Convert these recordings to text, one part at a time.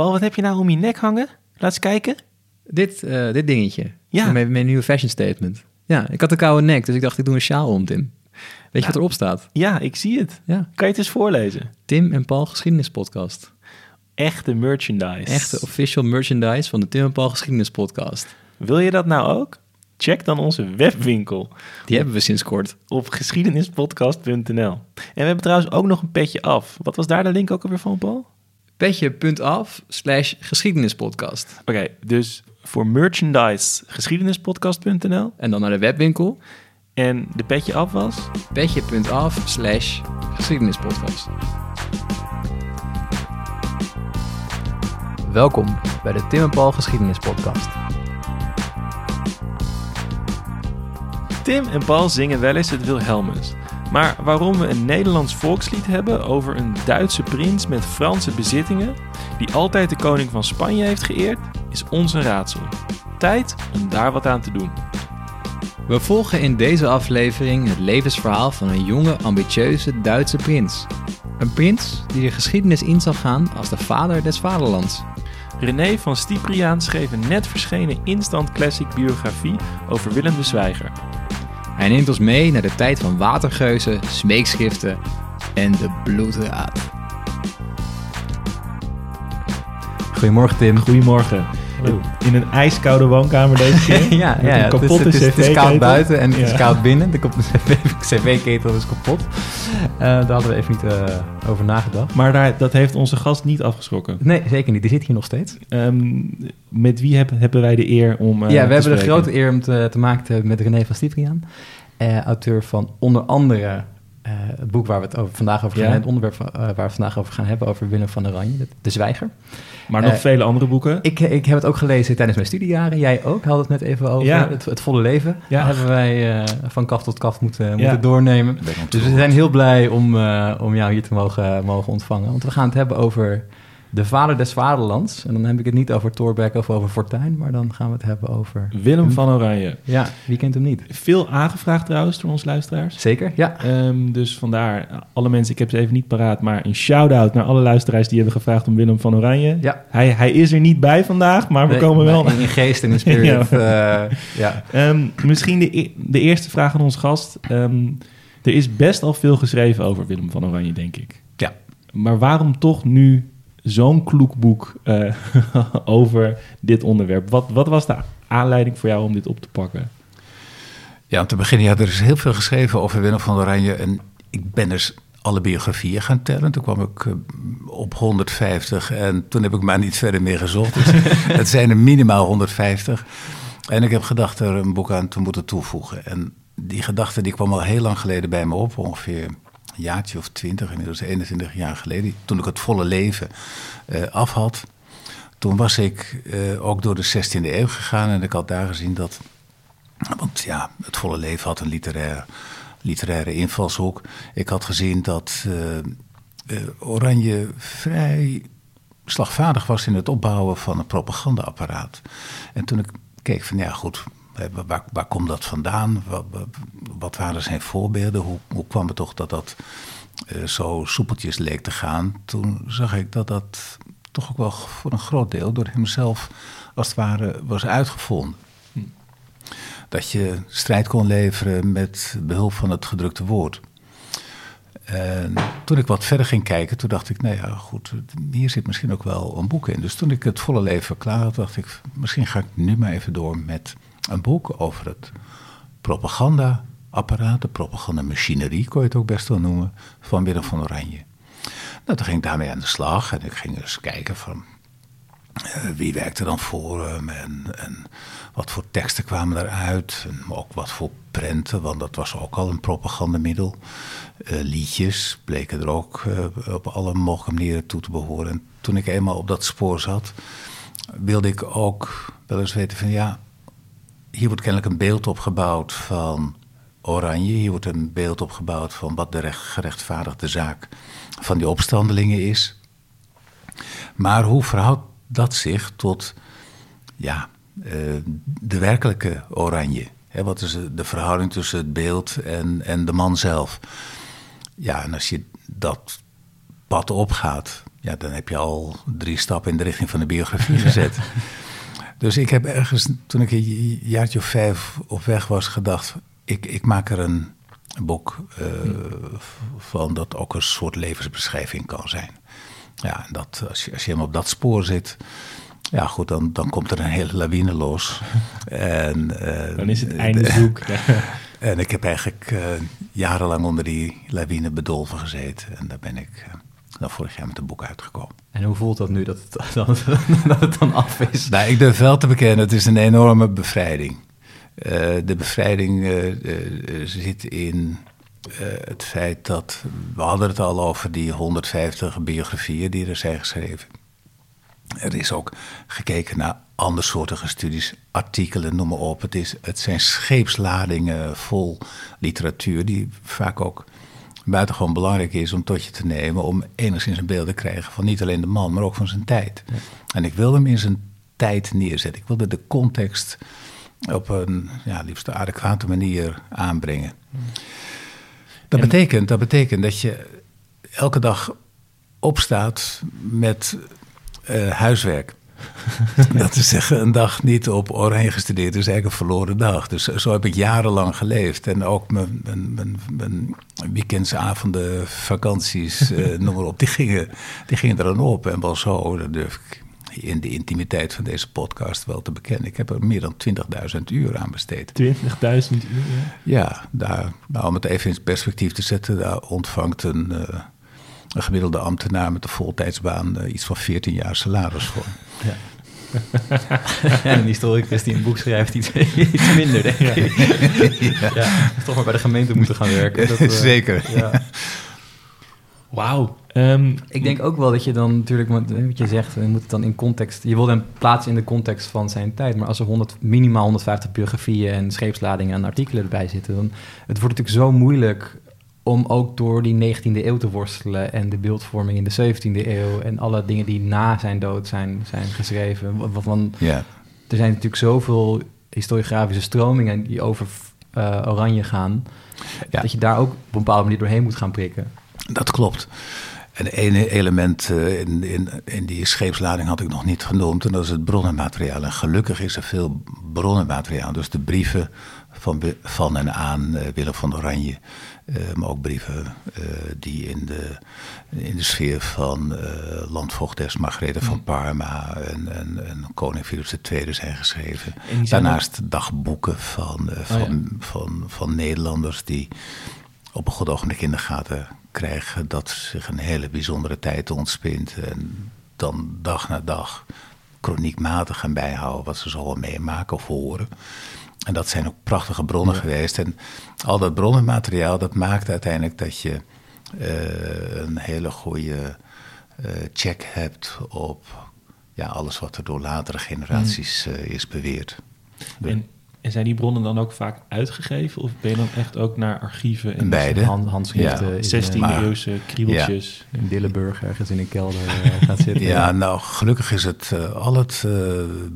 Paul, wat heb je nou om je nek hangen? Laat eens kijken. Dit, eh, dit dingetje. Ja. Mijn, mijn nieuwe fashion statement. Ja, ik had een koude nek, dus ik dacht ik doe een sjaal om, Tim. Weet je wat erop staat? Ja, ik zie het. Ja. Kan je het eens voorlezen? Tim en Paul Geschiedenispodcast. Echte merchandise. Echte official merchandise van de Tim en Paul Geschiedenispodcast. Wil je dat nou ook? Check dan onze webwinkel Die hebben we sinds kort. op geschiedenispodcast.nl. En we hebben trouwens ook nog een petje af. Wat was daar de link ook alweer van, Paul? Petje.af slash geschiedenispodcast. Oké, dus voor merchandise geschiedenispodcast.nl. En dan naar de webwinkel. En de petje af was? Petje.af slash geschiedenispodcast. Welkom bij de Tim en Paul Geschiedenispodcast. Tim en Paul zingen wel eens het Wilhelmus. Maar waarom we een Nederlands volkslied hebben over een Duitse prins met Franse bezittingen, die altijd de koning van Spanje heeft geëerd, is ons een raadsel. Tijd om daar wat aan te doen. We volgen in deze aflevering het levensverhaal van een jonge, ambitieuze Duitse prins. Een prins die de geschiedenis in zal gaan als de vader des vaderlands. René van Stipriaan schreef een net verschenen instant classic biografie over Willem de Zwijger. Hij neemt ons mee naar de tijd van watergeuzen, smeekschriften en de bloedraad. Goedemorgen Tim. Goedemorgen. In een ijskoude woonkamer deze keer. Ja, ja, het, is, het, is, het is koud buiten en het is koud binnen. De cv-ketel is kapot. Eh, daar hadden we even niet eh, over nagedacht. Maar daar, dat heeft onze gast niet afgeschrokken. Nee, zeker niet. Die zit hier nog steeds. Ehm, met wie heb- hebben wij de eer om. eh, ja, we hebben de grote eer om te, te maken te hebben met René van Stipriaan. auteur van onder andere eh, het boek waar we het over, vandaag over gaan Ja. hebben. Het onderwerp van- eh, waar we het vandaag over gaan hebben, over Willem van Oranje, de, de zwijger. Maar nog Eh, vele andere boeken. Ik, ik heb het ook gelezen tijdens mijn studiejaren. Jij ook, had het net even over. Ja. Het, het volle leven Ja. hebben wij eh, van kaf tot kaf moeten, Ja. moeten doornemen. Dus we zijn heel blij om, eh, om jou hier te mogen, mogen ontvangen. Want we gaan het hebben over de vader des vaderlands. En dan heb ik het niet over Thorbecke of over Fortuin, maar dan gaan we het hebben over... Willem van Oranje. Ja, wie kent hem niet? Veel aangevraagd trouwens door onze luisteraars. Zeker, ja. Ehm, dus vandaar, alle mensen, ik heb ze even niet paraat, maar een shout-out naar alle luisteraars die hebben gevraagd om Willem van Oranje. Ja. Hij, hij is er niet bij vandaag, maar we Nee, komen wel. In, in geest en in spirit. ja. ja. Ehm, misschien de, e- de eerste vraag aan onze gast. Ehm, er is best al veel geschreven over Willem van Oranje, denk ik. Ja. Maar waarom toch nu zo'n kloek boek eh, over dit onderwerp? Wat, wat was de aanleiding voor jou om dit op te pakken? Ja, om te beginnen, ja, er is heel veel geschreven over Willem van Oranje. En ik ben dus alle biografieën gaan tellen. Toen kwam ik eh, op 150 en toen heb ik maar niet verder meer gezocht. Dus het zijn er minimaal 150. En ik heb gedacht er een boek aan te moeten toevoegen. En die gedachte die kwam al heel lang geleden bij me op, ongeveer jaartje of 20, inmiddels 21 jaar geleden. Toen ik het volle leven eh, af had. Toen was ik eh, ook door de 16e eeuw gegaan en ik had daar gezien dat want ja, het volle leven had een literair, literaire invalshoek. Ik had gezien dat eh, Oranje vrij slagvaardig was in het opbouwen van een propagandaapparaat. En toen ik keek van ja goed, waar, waar komt dat vandaan? Wat, waren zijn voorbeelden? Hoe, hoe kwam het toch dat dat eh, zo soepeltjes leek te gaan? Toen zag ik dat dat toch ook wel voor een groot deel door hemzelf als het ware was uitgevonden dat je strijd kon leveren met behulp van het gedrukte woord. En toen ik wat verder ging kijken, toen dacht ik, nou ja, goed, hier zit misschien ook wel een boek in. Dus toen ik het volle leven klaar had, dacht ik, misschien ga ik nu maar even door met een boek over het propagandaapparaat, de propagandamachinerie, kon je het ook best wel noemen, van Willem van Oranje. Nou, toen ging ik daarmee aan de slag en ik ging eens kijken van, eh, wie werkte dan voor hem en, en wat voor teksten kwamen eruit. En ook wat voor prenten, want dat was ook al een propagandamiddel. Eh, liedjes bleken er ook eh, op alle mogelijke manieren toe te behoren. En toen ik eenmaal op dat spoor zat, wilde ik ook wel eens weten van ja, hier wordt kennelijk een beeld opgebouwd van Oranje. Hier wordt een beeld opgebouwd van wat de recht, gerechtvaardigde zaak van die opstandelingen is. Maar hoe verhoudt dat zich tot ja, eh, de werkelijke oranje? Wat is de verhouding tussen het beeld en, en de man zelf? Ja, en als je dat pad opgaat, ja, dan heb je al drie stappen in de richting van de biografie gezet. Dus ik heb ergens, toen ik een jaartje of vijf op weg was, gedacht: ik, ik maak er een boek uh, van dat ook een soort levensbeschrijving kan zijn. Ja, dat, als, je, als je helemaal op dat spoor zit, ja, goed, dan, dan komt er een hele lawine los. en, uh, dan is het einde zoek. en ik heb eigenlijk uh, jarenlang onder die lawine bedolven gezeten. En daar ben ik uh, dan vorig jaar met een boek uitgekomen. En hoe voelt dat nu dat het, dat, dat het dan af is? Nou, ik durf wel te bekennen, het is een enorme bevrijding. de bevrijding zit in het feit dat... We hadden het al over die 150 biografieën die er zijn geschreven. Er is ook gekeken naar andersoortige studies, artikelen, noem maar op. Het, is, het zijn scheepsladingen vol literatuur die vaak ook buitengewoon belangrijk is om tot je te nemen... om enigszins een beeld te krijgen van niet alleen de man, maar ook van zijn tijd. En ik wilde hem in zijn tijd neerzetten. Ik wilde de context op een ja, liefst adequate manier aanbrengen. Dat, betekent, dat betekent dat je elke dag opstaat met uh, huiswerk. dat is zeggen, een dag niet op oranje gestudeerd is eigenlijk een verloren dag. Dus zo heb ik jarenlang geleefd. En ook mijn, mijn, mijn, mijn weekendsavonden, vakanties, uh, noem maar op, die gingen, die gingen er dan op. En wel zo, dat durf ik in de intimiteit van deze podcast wel te bekennen. Ik heb er meer dan 20.000 uur aan besteed. 20.000 uur? Ja, daar, nou, om het even in perspectief te zetten, daar ontvangt een... Uh, een gemiddelde ambtenaar met een voltijdsbaan uh, iets van 14 jaar salaris voor. Ja. en een historicus die een boek schrijft iets, iets minder, denk ik. Ja. ja. toch maar bij de gemeente moeten gaan werken. Dat, uh, Zeker. Ja. Wauw. Um, ik denk ook wel dat je dan natuurlijk, wat je zegt, je moet het dan in context. Je wil hem plaatsen in de context van zijn tijd. Maar als er 100, minimaal 150 biografieën en scheepsladingen en artikelen erbij zitten, dan het wordt natuurlijk zo moeilijk om ook door die 19e eeuw te worstelen en de beeldvorming in de 17e eeuw en alle dingen die na zijn dood zijn, zijn geschreven. Van, ja. Er zijn natuurlijk zoveel historiografische stromingen die over uh, Oranje gaan, ja. dat je daar ook op een bepaalde manier doorheen moet gaan prikken. Dat klopt. En ene element uh, in, in, in die scheepslading had ik nog niet genoemd, en dat is het bronnenmateriaal. En gelukkig is er veel bronnenmateriaal, dus de brieven van, van en aan uh, Willem van Oranje. Uh, maar ook brieven uh, die in de, in de sfeer van uh, landvoogdes Margarethe van mm. Parma en, en, en koning Philips II zijn geschreven. Daarnaast dagboeken van, van, oh, ja. van, van Nederlanders die op een goed ogenblik in de gaten krijgen dat zich een hele bijzondere tijd ontspint. En dan dag na dag chroniekmatig gaan bijhouden wat ze zo meemaken of horen. En dat zijn ook prachtige bronnen geweest. En al dat bronnenmateriaal, dat maakt uiteindelijk dat je uh, een hele goede uh, check hebt op ja, alles wat er door latere generaties uh, is beweerd. En, en, zijn die bronnen dan ook vaak uitgegeven? Of ben je dan echt ook naar archieven en Beide. Hand, handschriften? Ja. 16e-eeuwse kriebeltjes? Ja. In Dillenburg ergens in een kelder gaat zitten? Ja, nou gelukkig is het al het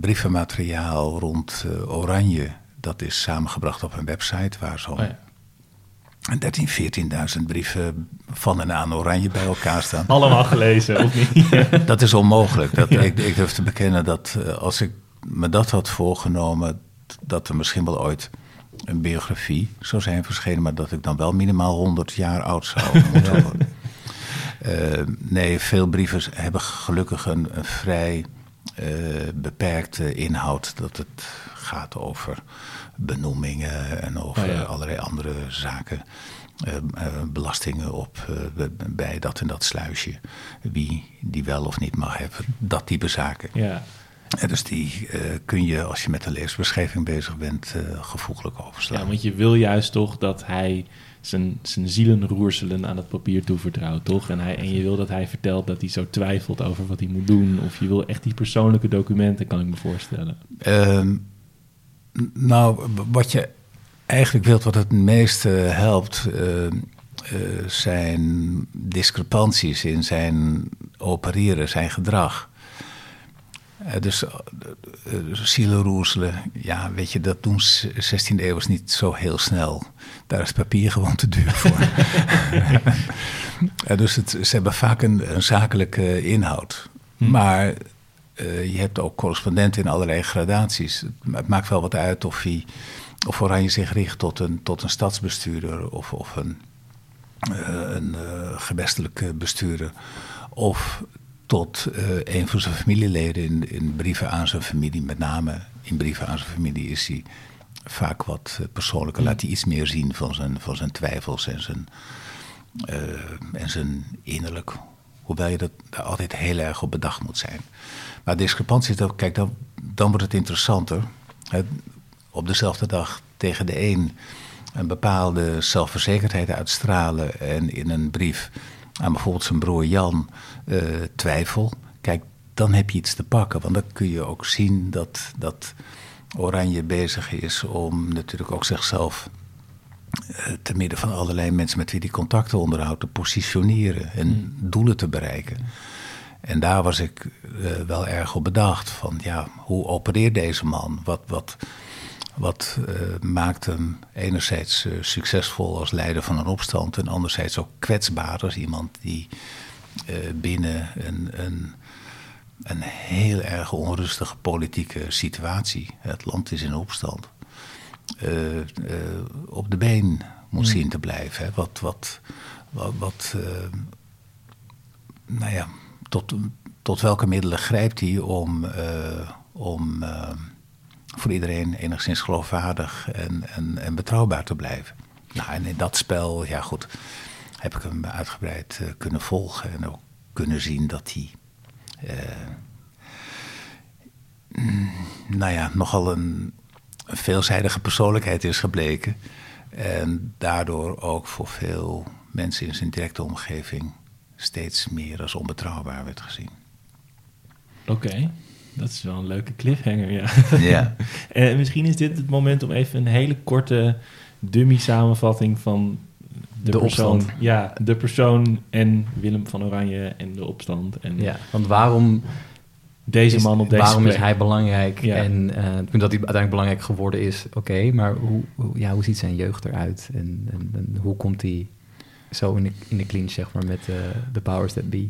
brievenmateriaal rond Oranje dat is samengebracht op een website waar zo'n oh ja. 13, 14.000 brieven van en aan Oranje bij elkaar staan. Allemaal gelezen, of niet? dat is onmogelijk. Dat, ik, ik durf te bekennen dat uh, als ik me dat had voorgenomen, dat er misschien wel ooit een biografie zou zijn verschenen, maar dat ik dan wel minimaal 100 jaar oud zou moeten worden. Uh, nee, veel brieven hebben gelukkig een, een vrij uh, beperkte inhoud. Dat het gaat over benoemingen en over allerlei andere zaken. Uh, uh, belastingen op uh, bij dat en dat sluisje. Wie die wel of niet mag hebben. Dat type zaken. Ja. En dus die kun je, als je met de leesbeschrijving bezig bent, gevoeglijk overslaan. Ja, want je wil juist toch dat hij zijn, zijn zielenroerselen aan het papier toevertrouwt, toch? En, hij, en je wil dat hij vertelt dat hij zo twijfelt over wat hij moet doen. Of je wil echt die persoonlijke documenten, kan ik me voorstellen. Ehm, nou, wat je eigenlijk wilt, wat het meeste helpt, uh, uh, zijn discrepanties in zijn opereren, zijn gedrag. Uh, dus zielenroerselen, ja, weet je, dat doen 16e eeuwers niet zo heel snel. Daar is papier gewoon te duur voor. dus het, ze hebben vaak een, een zakelijke inhoud. Hm. Maar uh, je hebt ook correspondenten in allerlei gradaties. Het maakt wel wat uit of, hij, of Oranje zich richt tot een, tot een stadsbestuurder of, of een, uh, een uh, gewestelijke bestuurder. Of tot een van zijn familieleden in, in brieven aan zijn familie. Met name in brieven aan zijn familie is hij vaak wat persoonlijker. Laat hij iets meer zien van zijn, van zijn twijfels en zijn, en zijn innerlijk. Hoewel je dat, daar altijd heel erg op bedacht moet zijn. Maar discrepantie kijk, dan, dan wordt het interessanter. op dezelfde dag tegen de een een bepaalde zelfverzekerdheid uitstralen en in een brief aan bijvoorbeeld zijn broer Jan uh, twijfel. Kijk, dan heb je iets te pakken. Want dan kun je ook zien dat, dat Oranje bezig is om natuurlijk ook zichzelf te midden van allerlei mensen met wie die contacten onderhoudt te positioneren en hmm. doelen te bereiken. En daar was ik uh, wel erg op bedacht. Van ja, hoe opereert deze man? Wat, wat, wat uh, maakt hem enerzijds uh, succesvol als leider van een opstand... en anderzijds ook kwetsbaar als iemand die binnen een, een, een heel erg onrustige politieke situatie... het land is in opstand... op de been moet hmm. zien te blijven. Hè? Wat, wat, wat, wat nou ja tot, tot welke middelen grijpt hij om, om voor iedereen enigszins geloofwaardig en, en, en, betrouwbaar te blijven. Nou, en in dat spel, ja goed, heb ik hem uitgebreid uh, kunnen volgen en ook kunnen zien dat hij, mm, nou ja, nogal een, een veelzijdige persoonlijkheid is gebleken. En daardoor ook voor veel mensen in zijn directe omgeving steeds meer als onbetrouwbaar werd gezien. Oké, dat is wel een leuke cliffhanger, ja. ja. en misschien is dit het moment om even een hele korte dummy samenvatting van de, de persoon, opstand. Ja, de persoon en Willem van Oranje en de opstand. En ja, want waarom deze man op deze Waarom is hij belangrijk? En uh, dat hij uiteindelijk belangrijk geworden is, oké. maar hoe, hoe, ja, hoe ziet zijn jeugd eruit? En, en, en hoe komt hij zo in de, in de clinch, zeg maar, met uh, de powers that be.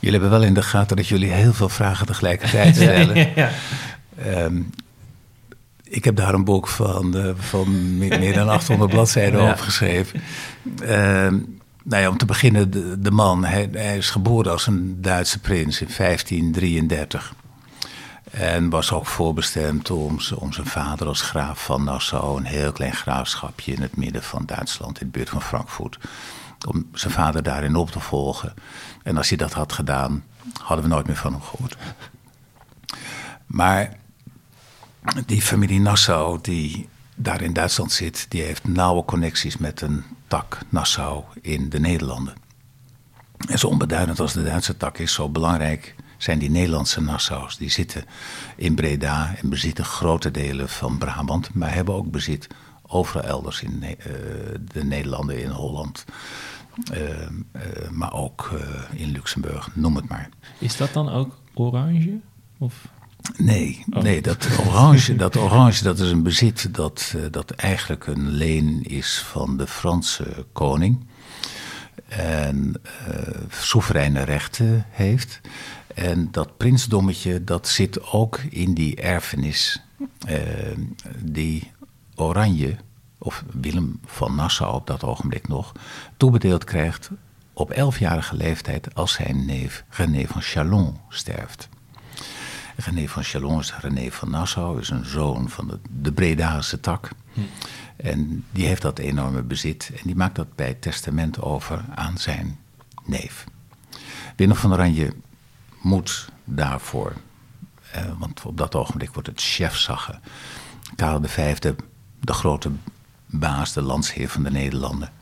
Jullie hebben wel in de gaten dat jullie heel veel vragen tegelijkertijd stellen. ja. um, ik heb daar een boek van, uh, van meer dan 800 bladzijden ja. over geschreven. Um, nou ja, om te beginnen, de, de man, hij, hij, is geboren als een Duitse prins in 1533. En was ook voorbestemd om, om zijn vader als graaf van Nassau, een heel klein graafschapje in het midden van Duitsland, in de buurt van Frankfurt, om zijn vader daarin op te volgen. En als hij dat had gedaan, hadden we nooit meer van hem gehoord. Maar die familie Nassau, die daar in Duitsland zit, die heeft nauwe connecties met een tak Nassau in de Nederlanden. En zo onbeduidend als de Duitse tak is, zo belangrijk zijn die Nederlandse Nassau's. Die zitten in Breda en bezitten grote delen van Brabant, maar hebben ook bezit overal elders in uh, de Nederlanden, in Holland. Uh, uh, maar ook in Luxemburg, noem het maar. Is dat dan ook oranje? Of? Nee, oh. nee dat, orange, dat orange dat is een bezit dat, dat eigenlijk een leen is van de Franse koning. En soevereine rechten heeft. En dat prinsdommetje, dat zit ook in die erfenis uh, die Oranje, of Willem van Nassau op dat ogenblik nog, toebedeeld krijgt op elfjarige leeftijd als zijn neef René van Chalon sterft. René van Chalon is René van Nassau, is een zoon van de, de Bredaanse tak. Hm. En die heeft dat enorme bezit en die maakt dat bij het testament over aan zijn neef. Willem van Oranje moet daarvoor. Eh, want op dat ogenblik wordt het chefzagge. Karel V, de grote baas, de landsheer van de Nederlanden.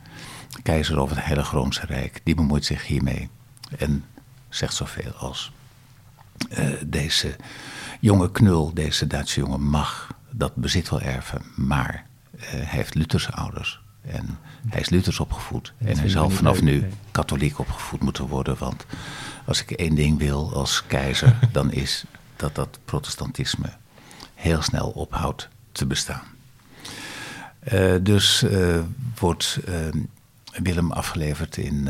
Keizer over het Heilige Roomse Rijk, die bemoeit zich hiermee. En zegt zoveel als: deze jonge knul, deze Duitse jongen, mag dat bezit wel erven, maar uh, hij heeft Lutherse ouders. En hij is Luthers opgevoed. en hij zal vanaf nu katholiek opgevoed moeten worden. Want als ik één ding wil als keizer, dan is dat dat protestantisme heel snel ophoudt te bestaan. Uh, dus uh, wordt uh, Willem afgeleverd in,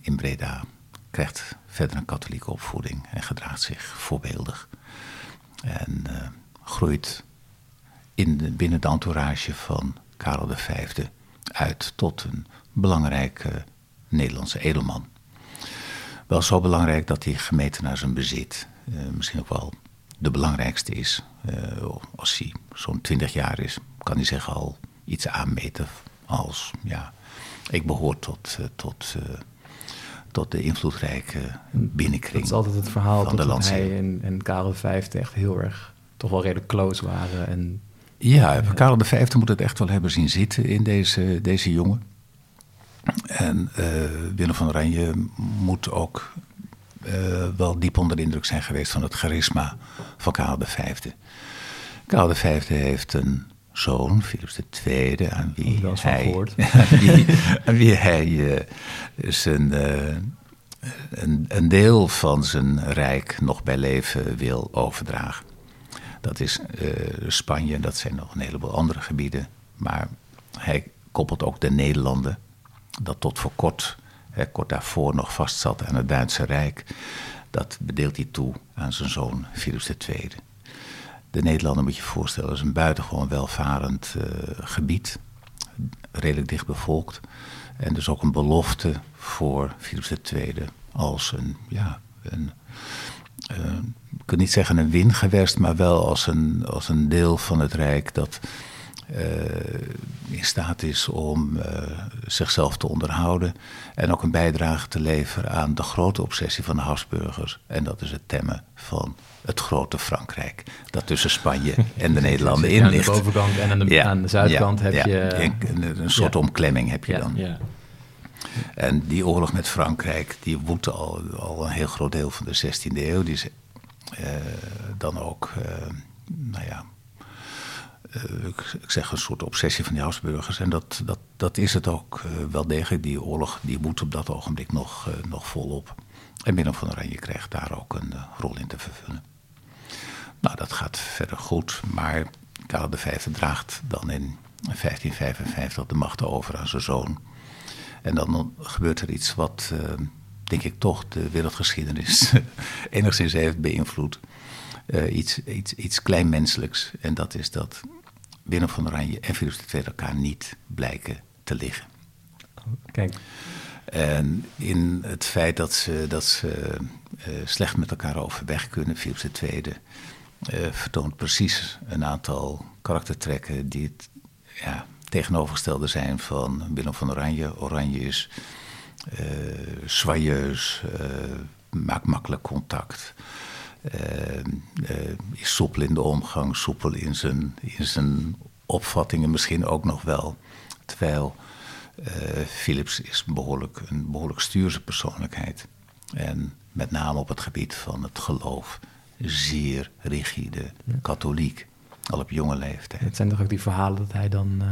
in Breda. Krijgt verder een katholieke opvoeding en gedraagt zich voorbeeldig. En uh, groeit in de, binnen de entourage van Karel V uit tot een belangrijke Nederlandse edelman. Wel zo belangrijk dat hij gemeten naar zijn bezit uh, misschien ook wel de belangrijkste is. Uh, als hij zo'n 20 jaar is, kan hij zich al iets aanmeten als, ja, ik behoor tot, tot, tot de invloedrijke binnenkring. Dat is altijd het verhaal van dat hij en, en Karel V echt heel erg, toch wel redelijk close waren. En, ja, Karel V moet het echt wel hebben zien zitten in deze, deze jongen. En Willem van Oranje moet ook uh, wel diep onder de indruk zijn geweest van het charisma van Karel V. Karel V heeft een zoon, Philips II, aan wie hij, aan wie, aan wie hij uh, zijn, uh, een, een deel van zijn rijk nog bij leven wil overdragen. Dat is Spanje, dat zijn nog een heleboel andere gebieden. Maar hij koppelt ook de Nederlanden, dat tot voor kort kort daarvoor nog vastzat aan het Duitse Rijk. Dat bedeelt hij toe aan zijn zoon Philips II. De Nederlanden moet je voorstellen, is een buitengewoon welvarend uh, gebied. Redelijk dicht bevolkt. En dus ook een belofte voor Philips II als een, ja, een, uh, ik kan niet zeggen een wingewest, maar wel als een, als een deel van het Rijk dat eh, in staat is om eh, zichzelf te onderhouden. En ook een bijdrage te leveren aan de grote obsessie van de Habsburgers. En dat is het temmen van het grote Frankrijk. Dat tussen Spanje en de Nederlanden in ligt. Aan de bovenkant en aan de, aan de zuidkant heb je... Een, een soort omklemming heb je dan. En die oorlog met Frankrijk, die woedt al, al een heel groot deel van de 16e eeuw. Die is uh, dan ook, uh, nou ja, ik, zeg een soort obsessie van die Habsburgers. En dat, dat, dat is het ook uh, wel degelijk. Die oorlog die moet op dat ogenblik nog, uh, nog volop. En Willem van Oranje krijgt daar ook een rol in te vervullen. Nou, dat gaat verder goed. Maar Karel V draagt dan in 1555 de macht over aan zijn zoon. En dan gebeurt er iets wat, denk ik, toch de wereldgeschiedenis enigszins heeft beïnvloed. Uh, iets, iets, iets kleinmenselijks. En dat is dat Willem van Oranje en Philips II elkaar niet blijken te liggen. Kijk. En in het feit dat ze, dat ze uh, slecht met elkaar overweg kunnen, Philips II uh, vertoont precies een aantal karaktertrekken die het ja, tegenovergestelde zijn van Willem van Oranje. Oranje is uh, soyeus, maakt makkelijk contact. Uh, is soepel in de omgang, soepel in zijn, in zijn opvattingen misschien ook nog wel. Terwijl uh, Philips is behoorlijk, een behoorlijk stuurse persoonlijkheid. En met name op het gebied van het geloof zeer rigide, katholiek. Al op jonge leeftijd. Het zijn toch ook die verhalen dat hij dan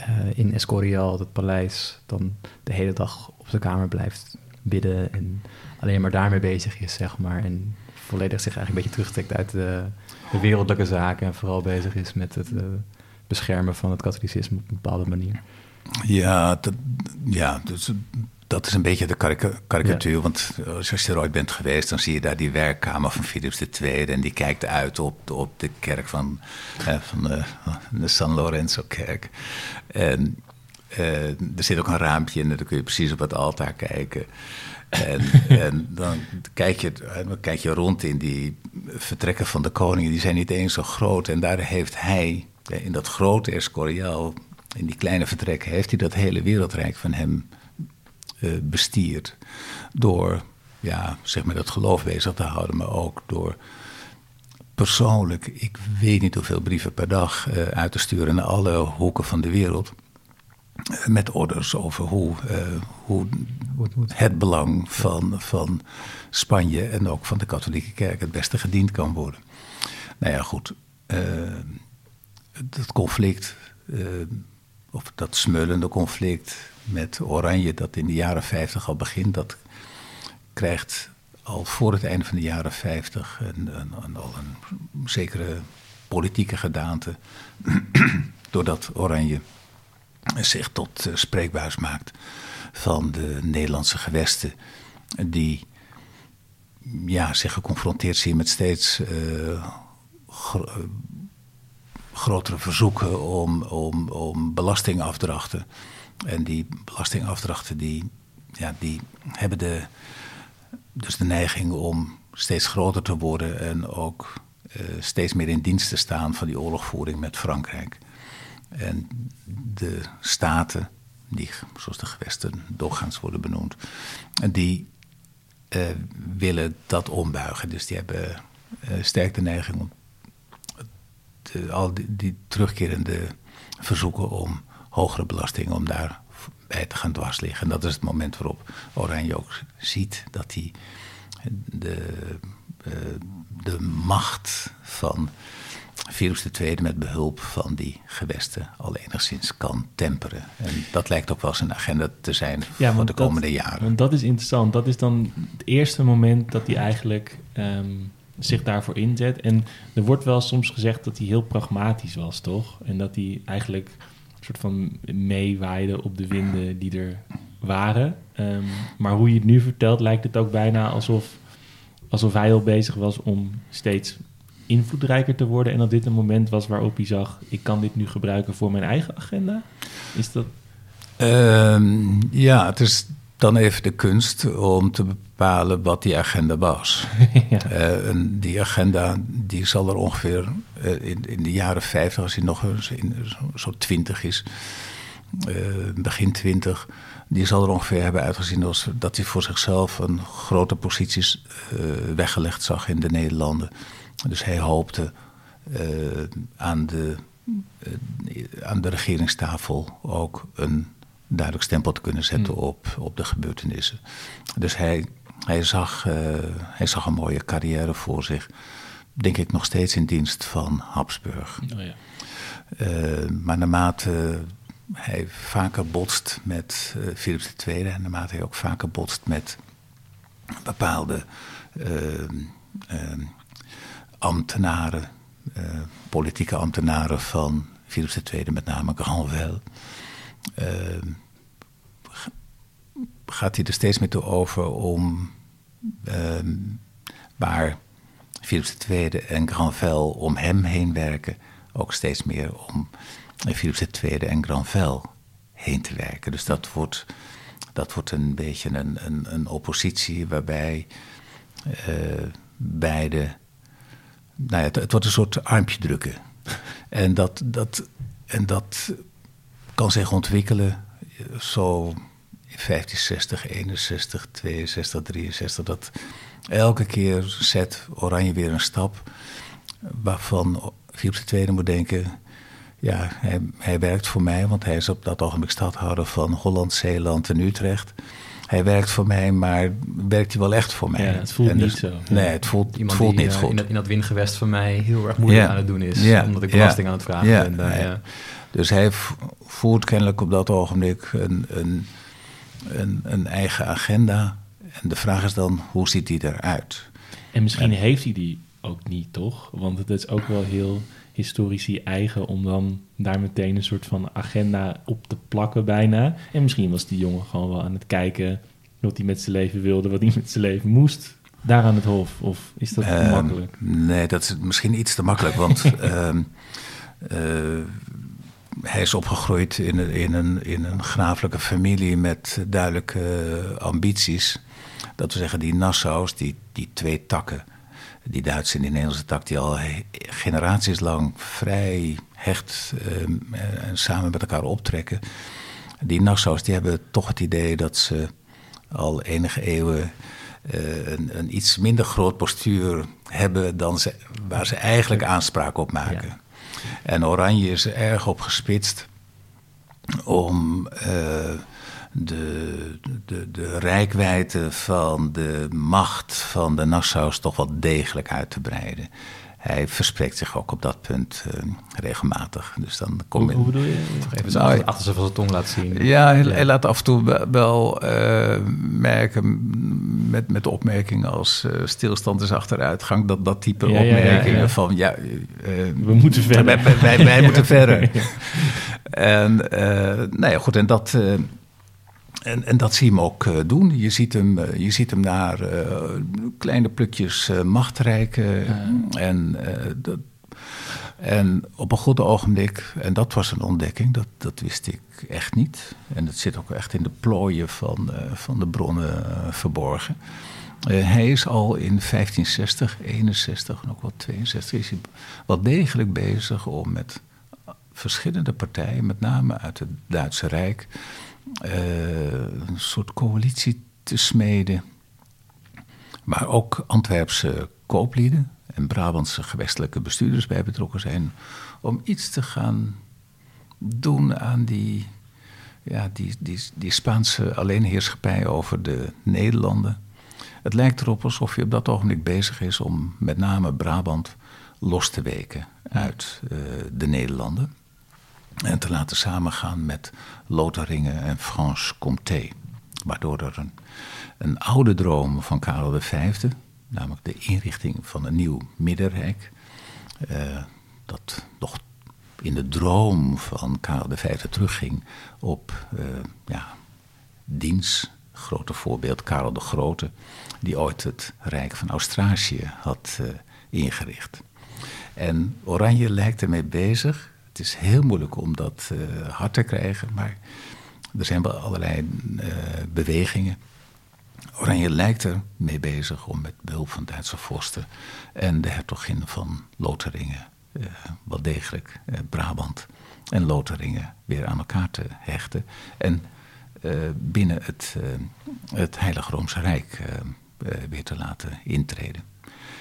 uh, in Escorial, het paleis, dan de hele dag op zijn kamer blijft bidden en alleen maar daarmee bezig is, zeg maar. En volledig zich eigenlijk een beetje terugtrekt uit de, de wereldlijke zaken en vooral bezig is met het uh, beschermen van het katholicisme op een bepaalde manier. Ja, dat, ja dus, dat is een beetje de karikatuur. Ja. Want als je er ooit bent geweest, dan zie je daar die werkkamer van Philips II. En die kijkt uit op, op de kerk van, eh, van de, de, San Lorenzo-kerk. En uh, er zit ook een raampje in, en dan kun je precies op het altaar kijken. En, en dan, kijk je, dan kijk je rond in die vertrekken van de koningen, die zijn niet eens zo groot. En daar heeft hij, in dat grote Escorial, in die kleine vertrekken, heeft hij dat hele wereldrijk van hem uh, bestierd. Door, ja, zeg maar, dat geloof bezig te houden, maar ook door persoonlijk, ik weet niet hoeveel brieven per dag uh, uit te sturen naar alle hoeken van de wereld met orders over hoe, uh, hoe het belang van, van Spanje en ook van de katholieke kerk het beste gediend kan worden. Nou ja, goed. Uh, dat conflict, uh, of dat smeulende conflict met Oranje, dat in de jaren 50 al begint, dat krijgt al voor het einde van de jaren 50 een, een, een, al een zekere politieke gedaante. doordat Oranje zich tot uh, spreekbuis maakt van de Nederlandse gewesten, die ja, zich geconfronteerd zien met steeds uh, grotere verzoeken om, om, om belastingafdrachten. En die belastingafdrachten die, ja, die hebben de, dus de neiging om steeds groter te worden en ook steeds meer in dienst te staan van die oorlogvoering met Frankrijk. En de staten, die zoals de gewesten doorgaans worden benoemd, die uh, willen dat ombuigen. Dus die hebben uh, sterk de neiging om de, al die, terugkerende verzoeken om hogere belastingen, om daar bij te gaan dwarsliggen. En dat is het moment waarop Oranje ook ziet dat hij de, uh, de macht van Virus II met behulp van die gewesten al enigszins kan temperen. En dat lijkt ook wel zijn agenda te zijn voor de komende jaren. Want dat is interessant. Dat is dan het eerste moment dat hij eigenlijk um, zich daarvoor inzet. En er wordt wel soms gezegd dat hij heel pragmatisch was, toch? En dat hij eigenlijk een soort van meewaaide op de winden die er waren. Um, maar hoe je het nu vertelt, lijkt het ook bijna alsof, alsof hij al bezig was om steeds invloedrijker te worden en dat dit een moment was waarop hij zag: ik kan dit nu gebruiken voor mijn eigen agenda? Is dat. Um, ja, het is dan even de kunst om te bepalen wat die agenda was. ja. uh, en die agenda die zal er ongeveer uh, in, in, de jaren 50, als hij nog eens in, zo twintig is, uh, begin twintig, die zal er ongeveer hebben uitgezien als dat hij voor zichzelf een grote posities weggelegd zag in de Nederlanden. Dus hij hoopte uh, aan, de, uh, aan de regeringstafel ook een duidelijk stempel te kunnen zetten mm. op, op de gebeurtenissen. Dus hij, hij, zag, uh, hij zag een mooie carrière voor zich. Denk ik nog steeds in dienst van Habsburg. Oh ja. maar naarmate hij vaker botst met Philips II en naarmate hij ook vaker botst met bepaalde ambtenaren, uh, politieke ambtenaren van Philips II, met name Granvelle, uh, gaat hij er steeds meer toe over om uh, waar Philips II en Granvelle om hem heen werken, ook steeds meer om Philips II en Granvelle heen te werken. Dus dat wordt, dat wordt een beetje een, een, een oppositie waarbij uh, beide nou ja, het, wordt een soort armpje drukken. en, dat, dat, en dat kan zich ontwikkelen zo in 1560, 61, 62, 63. Dat elke keer zet Oranje weer een stap waarvan Philips II moet denken... ja, hij, hij werkt voor mij, want hij is op dat ogenblik stadhouder van Holland, Zeeland en Utrecht hij werkt voor mij, maar werkt hij wel echt voor mij? Ja, het voelt niet dus- zo. Nee, het voelt, Iemand voelt die, niet uh, goed. In dat, in dat wingewest van mij heel erg moeilijk aan het doen is. Omdat ik belasting aan het vragen ben. ja. Dus hij voert kennelijk op dat ogenblik een, een, een, een, eigen agenda. En de vraag is dan, hoe ziet die eruit? En misschien heeft hij die ook niet, toch? Want het is ook wel heel historici eigen om dan daar meteen een soort van agenda op te plakken bijna. En misschien was die jongen gewoon wel aan het kijken wat hij met zijn leven wilde, wat hij met zijn leven moest. Daar aan het hof, of is dat uh, makkelijk? Nee, dat is misschien iets te makkelijk, want uh, uh, hij is opgegroeid in een, in, een, in een grafelijke familie met duidelijke ambities. Dat we zeggen, die Nassau's, die, die twee takken die Duitse en die Nederlandse tak die al generaties lang vrij hecht uh, samen met elkaar optrekken. Die Nassau's die hebben toch het idee dat ze al enige eeuwen uh, een, een, iets minder groot postuur hebben dan ze, waar ze eigenlijk aanspraak op maken. Ja. En Oranje is er erg op gespitst om uh, de, de, de rijkwijde van de macht van de Nassau's toch wel degelijk uit te breiden. Hij verspreekt zich ook op dat punt uh, regelmatig. Dus dan kom hoe, hoe bedoel je? Toch even zo nou, achter zijn tong laat zien. Ja, hij, ja. hij laat af en toe wel uh, merken met, met opmerkingen als uh, stilstand is achteruitgang. Dat, dat type ja, opmerkingen ja, van ja, we moeten verder. Wij, wij, wij moeten verder. En nou ja, goed, en dat en, en dat zie je hem ook uh, doen. Je ziet hem, uh, je ziet hem naar uh, kleine plukjes macht reiken. Ja. En, dat, en op een goed ogenblik, en dat was een ontdekking, dat, dat wist ik echt niet. En dat zit ook echt in de plooien van, van de bronnen verborgen. hij is al in 1560, 61 en ook wel 62 is hij wel degelijk bezig om met verschillende partijen, met name uit het Duitse Rijk, een soort coalitie te smeden. Maar ook Antwerpse kooplieden en Brabantse gewestelijke bestuurders bij betrokken zijn. Om iets te gaan doen aan die, ja, die, die, Spaanse alleenheerschappij over de Nederlanden. Het lijkt erop alsof hij op dat ogenblik bezig is om met name Brabant los te weken uit uh, de Nederlanden. En te laten samengaan met Lotharingen en Franche-Comté. Waardoor er een, een oude droom van Karel V, namelijk de inrichting van een nieuw middenrijk, uh, dat nog in de droom van Karel V terugging op uh, ja, diens grote voorbeeld Karel de Grote, die ooit het Rijk van Australië had uh, ingericht. En Oranje lijkt ermee bezig het is heel moeilijk om dat uh, hard te krijgen, maar er zijn wel allerlei uh, bewegingen. Oranje lijkt er mee bezig om met behulp van Duitse vorsten en de hertogin van Lotharingen, uh, wel degelijk Brabant en Lotharingen weer aan elkaar te hechten. En binnen het, het Heilige Roomse Rijk weer te laten intreden.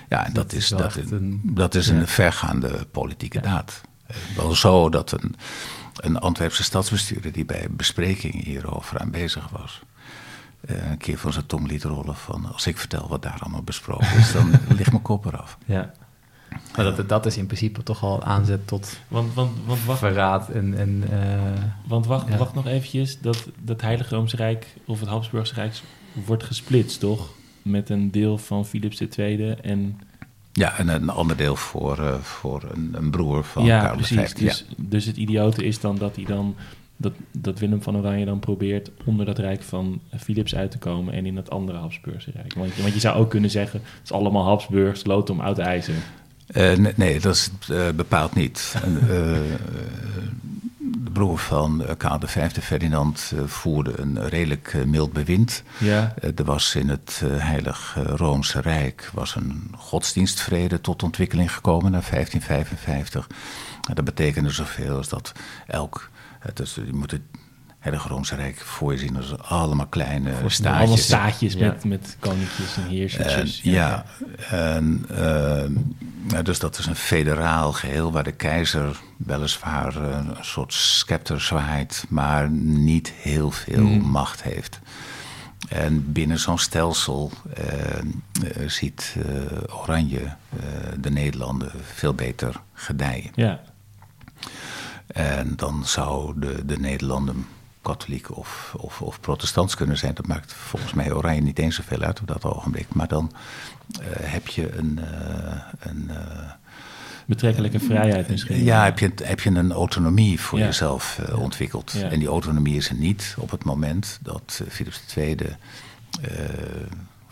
Ja, en dat, dat is, dat, een, dat is een vergaande politieke daad. Eh, wel zo dat een, een Antwerpse stadsbestuurder die bij besprekingen hierover aanwezig was. Uh, een keer van zijn tong liet rollen van als ik vertel wat daar allemaal besproken is, dan ligt mijn kop eraf. Ja. Maar dat, dat is in principe toch al aanzet tot want, want, want wacht, verraad en... en uh, want wacht, ja. wacht nog eventjes, dat, dat Heilige Roomse Rijk of het Habsburgse Rijk wordt gesplitst, toch? Met een deel van Philips II en ja, en een ander deel voor, uh, voor een, een, broer van ja, Karel precies. Dus, ja. dus het idiote is dan dat hij dan dat, dat Willem van Oranje dan probeert onder dat rijk van Philips uit te komen en in dat andere Habsburgse rijk. Want, want je zou ook kunnen zeggen, het is allemaal Habsburgs, lood om oud ijzer. Uh, nee, nee, dat is uh, bepaald niet. broer van Karel V, Ferdinand, voerde een redelijk mild bewind. Ja. er was in het Heilig Roomse Rijk was een godsdienstvrede tot ontwikkeling gekomen na 1555. dat betekende zoveel als dat elk... Het is, je moet het Heilige Roomse Rijk voor je zien als allemaal kleine staatjes. Allemaal staatjes ja. met, met koninkjes en heersers. ja, ja. En, uh, dus dat is een federaal geheel waar de keizer weliswaar een soort scepter zwaait, maar niet heel veel mm. macht heeft. En binnen zo'n stelsel uh, ziet Oranje de Nederlanden veel beter gedijen. Ja. En dan zou de, de Nederlanden katholiek of, of, of protestants kunnen zijn. Dat maakt volgens mij Oranje niet eens zoveel uit op dat ogenblik. Maar dan uh, heb je een. Uh, een uh, Betrekkelijke vrijheid misschien. Ja, heb je, heb je een autonomie voor ja. jezelf ontwikkeld. Ja. En die autonomie is er niet op het moment dat Philips II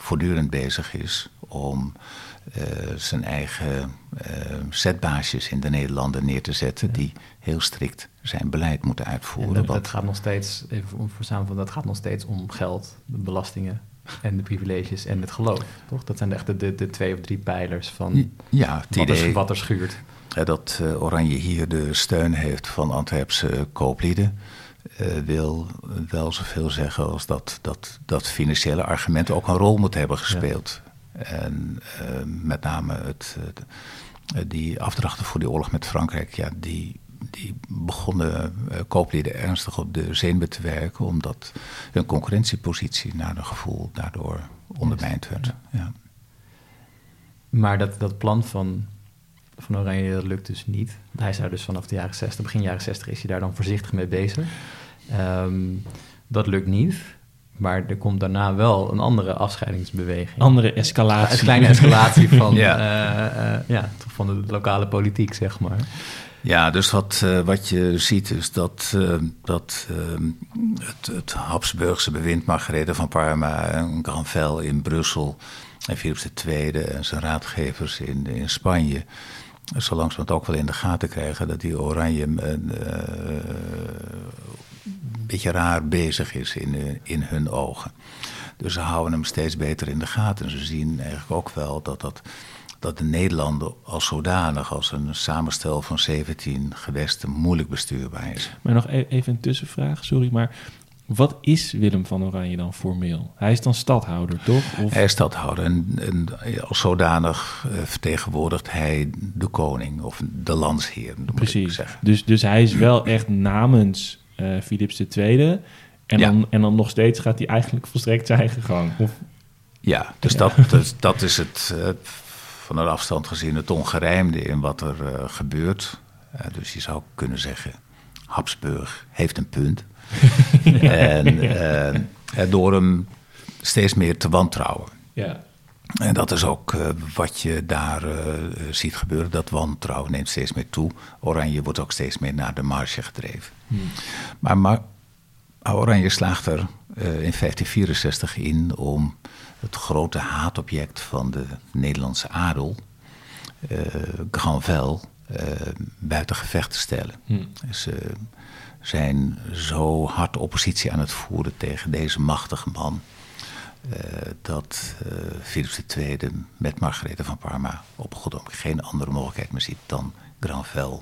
voortdurend bezig is om uh, zijn eigen uh, zetbaasjes in de Nederlanden neer te zetten, ja. die heel strikt zijn beleid moeten uitvoeren. En dat, gaat nog steeds, even om voor dat gaat nog steeds om geld, de belastingen en de privileges en het geloof, toch? Dat zijn echt de, de, de twee of drie pijlers van ja, wat, er, wat er schuurt. Dat uh, Oranje hier de steun heeft van Antwerpse kooplieden. Uh, wil wel zoveel zeggen als dat, dat dat financiële argument ook een rol moet hebben gespeeld. Ja. En uh, met name het, het, die afdrachten voor die oorlog met Frankrijk, ja, die, die begonnen kooplieden ernstig op de zenuwen te werken, omdat hun concurrentiepositie naar een gevoel daardoor ondermijnd werd. Ja. Maar dat, dat plan van, van Oranje dat lukt dus niet. Hij is daar dus vanaf de jaren 60, begin jaren 60 is hij daar dan voorzichtig mee bezig. Um, dat lukt niet. Maar er komt daarna wel een andere afscheidingsbeweging. Andere escalatie. Een kleine escalatie van, ja. Uh, uh, ja, van de lokale politiek, zeg maar. Ja, dus wat, uh, wat je ziet is dat, uh, dat uh, het, het Habsburgse bewind Margarethe van Parma en Granvelle in Brussel en Philips II en zijn raadgevers in, in Spanje zo langzamerhand ook wel in de gaten krijgen dat die Oranje een beetje raar bezig is in, in hun ogen. Dus ze houden hem steeds beter in de gaten. En ze zien eigenlijk ook wel dat, dat, dat de Nederlanden als zodanig, als een samenstel van 17 gewesten, moeilijk bestuurbaar is. Maar nog e-, even een tussenvraag, sorry, maar wat is Willem van Oranje dan formeel? Hij is dan stadhouder, toch? Of? Hij is stadhouder en, en als zodanig uh, vertegenwoordigt hij de koning of de landsheer. Precies. Dus, dus hij is wel echt namens uh, Philips II en, dan, en dan nog steeds gaat hij eigenlijk volstrekt zijn eigen gang. Of... Ja, dus, Dat, dus dat is het uh, van een afstand gezien het ongerijmde in wat er uh, gebeurt. Dus je zou kunnen zeggen, Habsburg heeft een punt. en door hem steeds meer te wantrouwen. Ja. En dat is ook wat je daar ziet gebeuren. Dat wantrouwen neemt steeds meer toe. Oranje wordt ook steeds meer naar de marge gedreven. Hmm. Maar, maar Oranje slaagt er uh, in 1564 in om het grote haatobject van de Nederlandse adel, Granvelle, uh, buiten gevecht te stellen. Hmm. Ze zijn zo hard oppositie aan het voeren tegen deze machtige man. dat Philips II met Margarethe van Parma op God geen andere mogelijkheid meer ziet dan Granvelle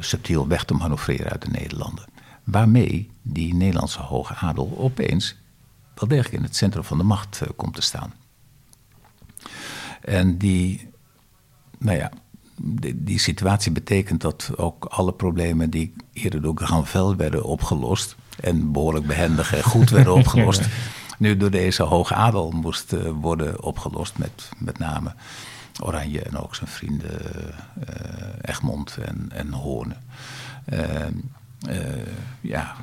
subtiel weg te manoeuvreren uit de Nederlanden. Waarmee die Nederlandse hoge adel opeens wel degelijk in het centrum van de macht uh, komt te staan. En die, nou ja, die, die, situatie betekent dat ook alle problemen die eerder door Granvelle werden opgelost, en behoorlijk behendig en goed werden opgelost, nu door deze hoge adel moest uh, worden opgelost, met met name Oranje en ook zijn vrienden uh, Egmond en, en Hoorn. Ehm, uh, ja,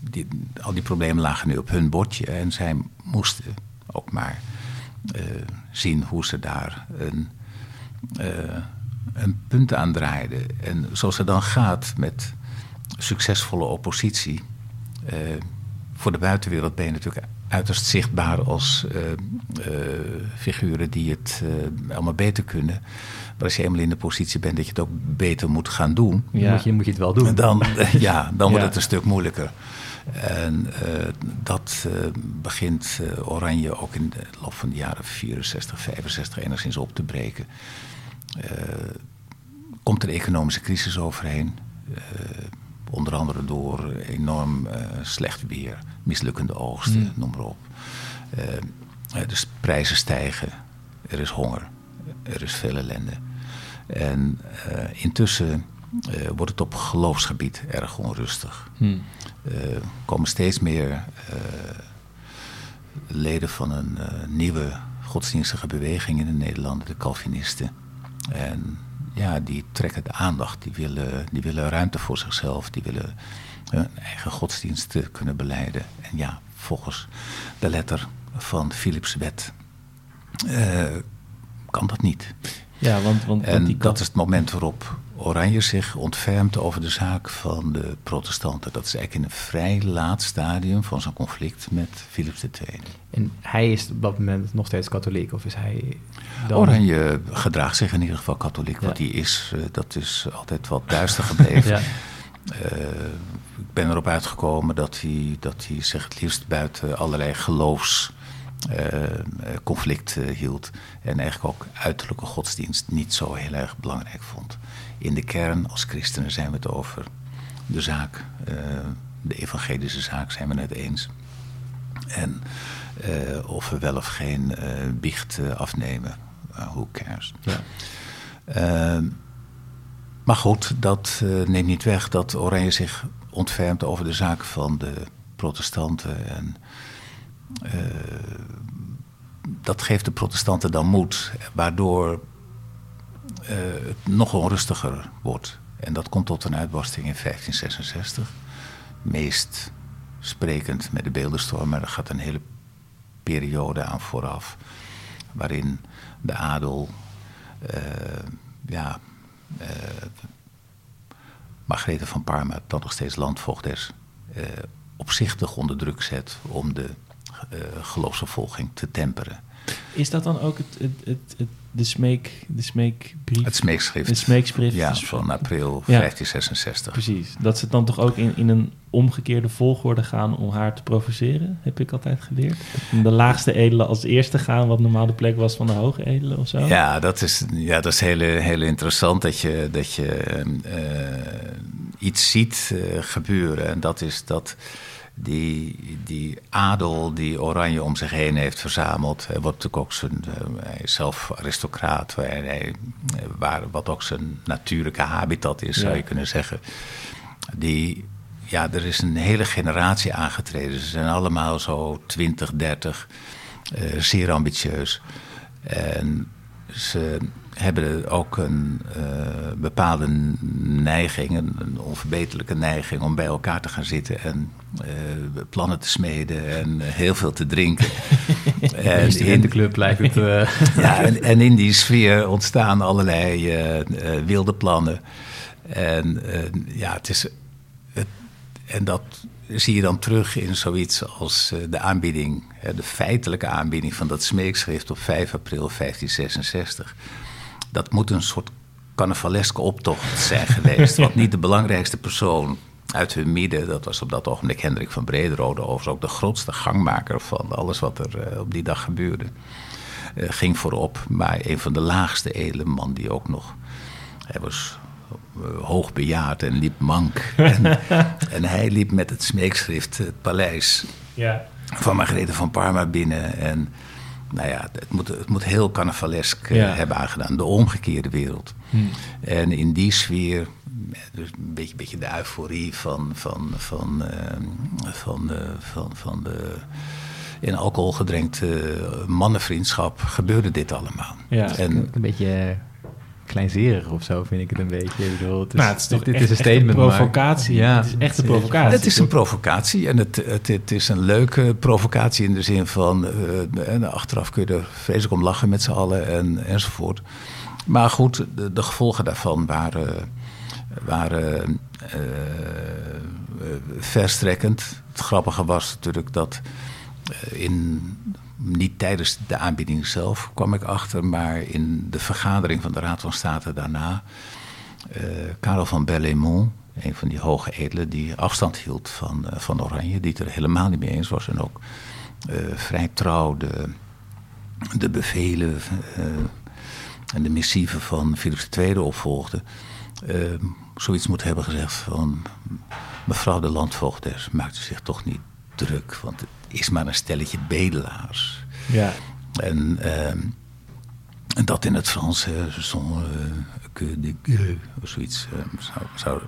die, al die problemen lagen nu op hun bordje en zij moesten ook maar zien hoe ze daar een, een punt aan draaiden. En zoals het dan gaat met succesvolle oppositie, voor de buitenwereld ben je natuurlijk uiterst zichtbaar als figuren die het allemaal beter kunnen. Maar als je eenmaal in de positie bent dat je het ook beter moet gaan doen. Ja. Moet, je, moet je het wel doen. Dan, ja, dan wordt het een stuk moeilijker. En uh, dat uh, begint uh, Oranje ook in de loop van de jaren 64, 65 enigszins op te breken. Komt er economische crisis overheen. onder andere door enorm slecht weer, mislukkende oogsten, mm. noem maar op. dus prijzen stijgen, er is honger, er is veel ellende. En intussen uh, wordt het op geloofsgebied erg onrustig. Hmm. Uh, komen steeds meer leden van een nieuwe godsdienstige beweging in Nederland, de Calvinisten. En ja, die trekken de aandacht, die willen, die willen ruimte voor zichzelf, die willen hun eigen godsdienst kunnen beleiden. En ja, volgens de letter van Philips wet kan dat niet. Ja, want, want, en die dat is het moment waarop Oranje zich ontfermt over de zaak van de protestanten. Dat is eigenlijk in een vrij laat stadium van zijn conflict met Philips II. En hij is op dat moment nog steeds katholiek, of is hij... Dan... Oranje gedraagt zich in ieder geval katholiek. Wat hij is, eh, dat is altijd wat duister gebleven. ja. Uh, ik ben erop uitgekomen dat hij, dat hij zich het liefst buiten allerlei geloofs uh, conflict uh, hield. En eigenlijk ook uiterlijke godsdienst niet zo heel erg belangrijk vond. In de kern, als christenen, zijn we het over de zaak, uh, de evangelische zaak, zijn we het eens. En of we wel of geen biecht afnemen, who cares. Ja. Ehm, maar goed, dat neemt niet weg dat Oranje zich ontfermt over de zaak van de protestanten en uh, dat geeft de protestanten dan moed, waardoor uh, het nog onrustiger wordt. En dat komt tot een uitbarsting in 1566. Meest sprekend met de beeldenstorm, maar er gaat een hele periode aan vooraf. Waarin de adel uh, ja, Margarethe van Parma, dan nog steeds landvoogdes, uh, opzichtig onder druk zet om de uh, geloofsvervolging te temperen. Is dat dan ook het, het, het, de, smeek, de smeekbrief? Het smeekschrift. Het smeekschrift. Ja, van april 1566. Precies. Dat ze dan toch ook in, in een omgekeerde volgorde gaan om haar te provoceren, heb ik altijd geleerd. De laagste edelen als eerste gaan, wat normaal de plek was van de hoge edelen of zo. Ja, dat is, ja, dat is heel, heel interessant dat je, dat je uh, iets ziet uh, gebeuren. En dat is dat die, die adel die Oranje om zich heen heeft verzameld. Wat natuurlijk ook zijn, hij is zelf aristocraat, hij, waar, wat ook zijn natuurlijke habitat is, zou je kunnen zeggen. Die, ja, er is een hele generatie aangetreden. Ze zijn allemaal zo 20, 30, uh, zeer ambitieus. En ze hebben ook een uh, bepaalde neiging, een, een, onverbeterlijke neiging om bij elkaar te gaan zitten en uh, plannen te smeden en heel veel te drinken. en in de club lijkt het. Uh... ja, en, en, in die sfeer ontstaan allerlei wilde plannen. En ja, het is. Het, en dat zie je dan terug in zoiets als de aanbieding, de feitelijke aanbieding van dat smeekschrift op 5 april 1566 dat moet een soort carnavaleske optocht zijn geweest. want niet de belangrijkste persoon uit hun midden, dat was op dat ogenblik Hendrik van Brederode, overigens ook de grootste gangmaker van alles wat er uh, op die dag gebeurde, uh, ging voorop. Maar een van de laagste edele man die ook nog, hij was uh, hoogbejaard en liep mank. en, en, hij liep met het smeekschrift het paleis ja. van Margarethe van Parma binnen en nou ja, het moet, het moet heel carnavalesk uh, hebben aangedaan. De omgekeerde wereld. Hmm. En in die sfeer, dus een beetje, beetje de euforie van, van, van, uh, van, uh, van, van de in alcohol gedrenkte mannenvriendschap gebeurde dit allemaal. Ja, en, een beetje kleinzerig of zo, vind ik het een beetje. Ik bedoel, het is, nou, het is toch dit, is een statement. provocatie. Ja, het is echt een provocatie. Het is een provocatie en het, het, het is een leuke provocatie in de zin van. Uh, achteraf kun je er vreselijk om lachen met z'n allen en, enzovoort. Maar goed, de, de gevolgen daarvan waren, waren uh, verstrekkend. Het grappige was natuurlijk dat in niet tijdens de aanbieding zelf kwam ik achter, maar in de vergadering van de Raad van State daarna. Uh, Karel van Berlaymont, een van die hoge edelen die afstand hield van, uh, van Oranje, die het er helemaal niet mee eens was en ook uh, vrij trouw de, bevelen en de missieven van Philips II opvolgde, zoiets moet hebben gezegd van mevrouw de landvoogdes, maakt u zich toch niet druk, want is maar een stelletje bedelaars. Ja. En, en dat in het Frans, uh, que de gueux, of zoiets, uh, zou, zou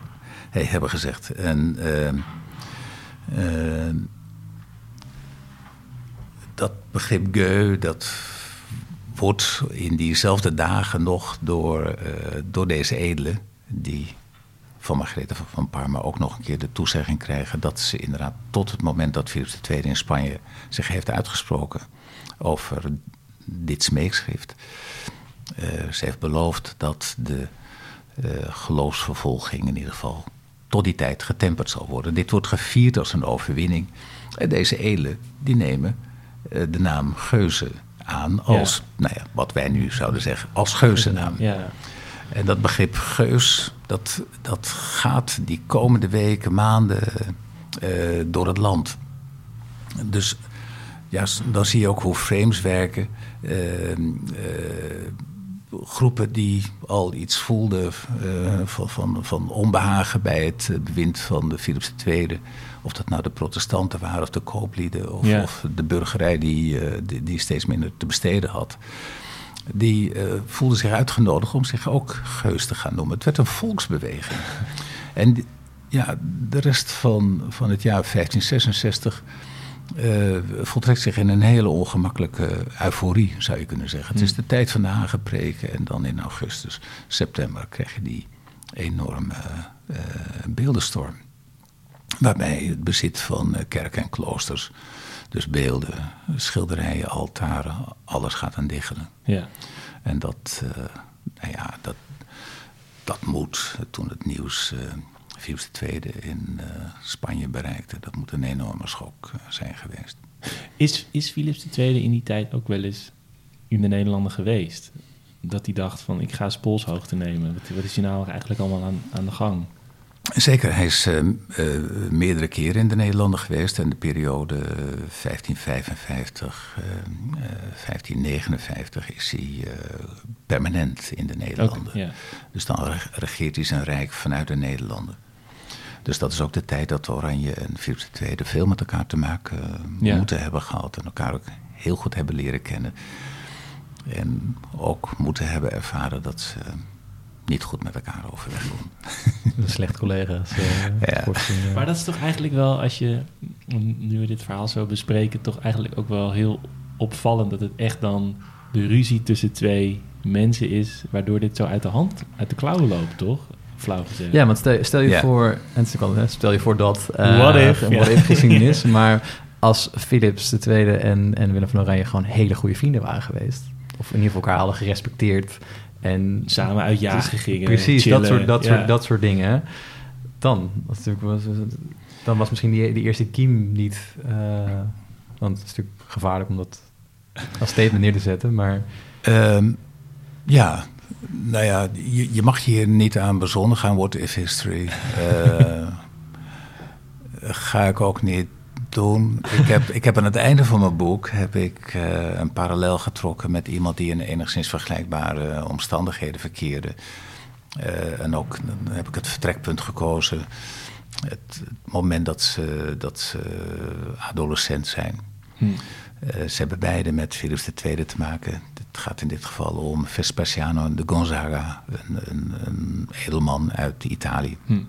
hij hebben gezegd. En ehm, ehm, dat begrip gueux, dat wordt in diezelfde dagen nog door, eh, door deze edelen, die van Margarethe van Parma ook nog een keer de toezegging krijgen dat ze inderdaad tot het moment dat Philips II in Spanje zich heeft uitgesproken over dit smeekschrift. Uh, ze heeft beloofd dat de uh, geloofsvervolging in ieder geval tot die tijd getemperd zal worden. Dit wordt gevierd als een overwinning. En deze edelen die nemen uh, de naam Geuze aan als, ja. nou ja, wat wij nu zouden zeggen, als geuzennaam. Ja. En dat begrip geus, dat, dat gaat die komende weken, maanden uh, door het land. Dus ja, dan zie je ook hoe frames werken. Uh, uh, groepen die al iets voelden van, van, van onbehagen bij het bewind van de Philips II. Of dat nou de protestanten waren of de kooplieden of, ja. of de burgerij die, die, die steeds minder te besteden had die uh, voelde zich uitgenodigd om zich ook geus te gaan noemen. Het werd een volksbeweging. en die, ja, de rest van, van het jaar 1566 uh, voltrekt zich in een hele ongemakkelijke euforie, zou je kunnen zeggen. Het is de tijd van de aangepreken en dan in augustus, september krijg je die enorme uh, beeldenstorm. Waarbij het bezit van kerken en kloosters dus beelden, schilderijen, altaren, alles gaat aan diggelen. Ja. En dat, uh, nou ja, dat, dat moet, toen het nieuws uh, Philips II in Spanje bereikte. Dat moet een enorme schok zijn geweest. Is, is Philips II in die tijd ook wel eens in de Nederlanden geweest? Dat hij dacht van, ik ga spoolshoogte nemen. Wat, wat is hij nou eigenlijk allemaal aan, aan de gang? Zeker, hij is uh, meerdere keren in de Nederlanden geweest. En de periode 1555, uh, 1559 is hij permanent in de Nederlanden. Dus dan regeert hij zijn rijk vanuit de Nederlanden. Dus dat is ook de tijd dat Oranje en Philips II veel met elkaar te maken moeten hebben gehad. En elkaar ook heel goed hebben leren kennen. En ook moeten hebben ervaren dat ze niet goed met elkaar overweg doen. Slecht collega's. Uh, ja. Maar dat is toch eigenlijk wel, als je, nu we dit verhaal zo bespreken, toch eigenlijk ook wel heel opvallend dat het echt dan de ruzie tussen twee mensen is, waardoor dit zo uit de hand, uit de klauwen loopt, toch? Flauw gezegd. Ja, want stel, stel je voor, en stel je voor dat uh, what if, what if geschiedenis, maar als Philips II en, en Willem van Oranje gewoon hele goede vrienden waren geweest, of in ieder geval elkaar hadden gerespecteerd en samen uit jagen gingen. Precies, dat, soort, dat, soort, dat soort dingen. Dan was, was, dan was misschien die, die eerste kiem niet. Uh, want het is natuurlijk gevaarlijk om dat als statement neer te zetten. Maar. Um, ja, nou ja, je, je, mag je hier niet aan bezonnen gaan, what if history. Uh, ga ik ook niet doen. Ik heb, ik heb aan het einde van mijn boek heb ik, uh, een parallel getrokken met iemand die in enigszins vergelijkbare omstandigheden verkeerde. Uh, en ook dan heb ik het vertrekpunt gekozen. Het, het moment dat ze, dat ze adolescent zijn. Hm. Uh, ze hebben beide met Philips II te maken. Het gaat in dit geval om Vespasiano de Gonzaga, een, een, een edelman uit Italië. Hm.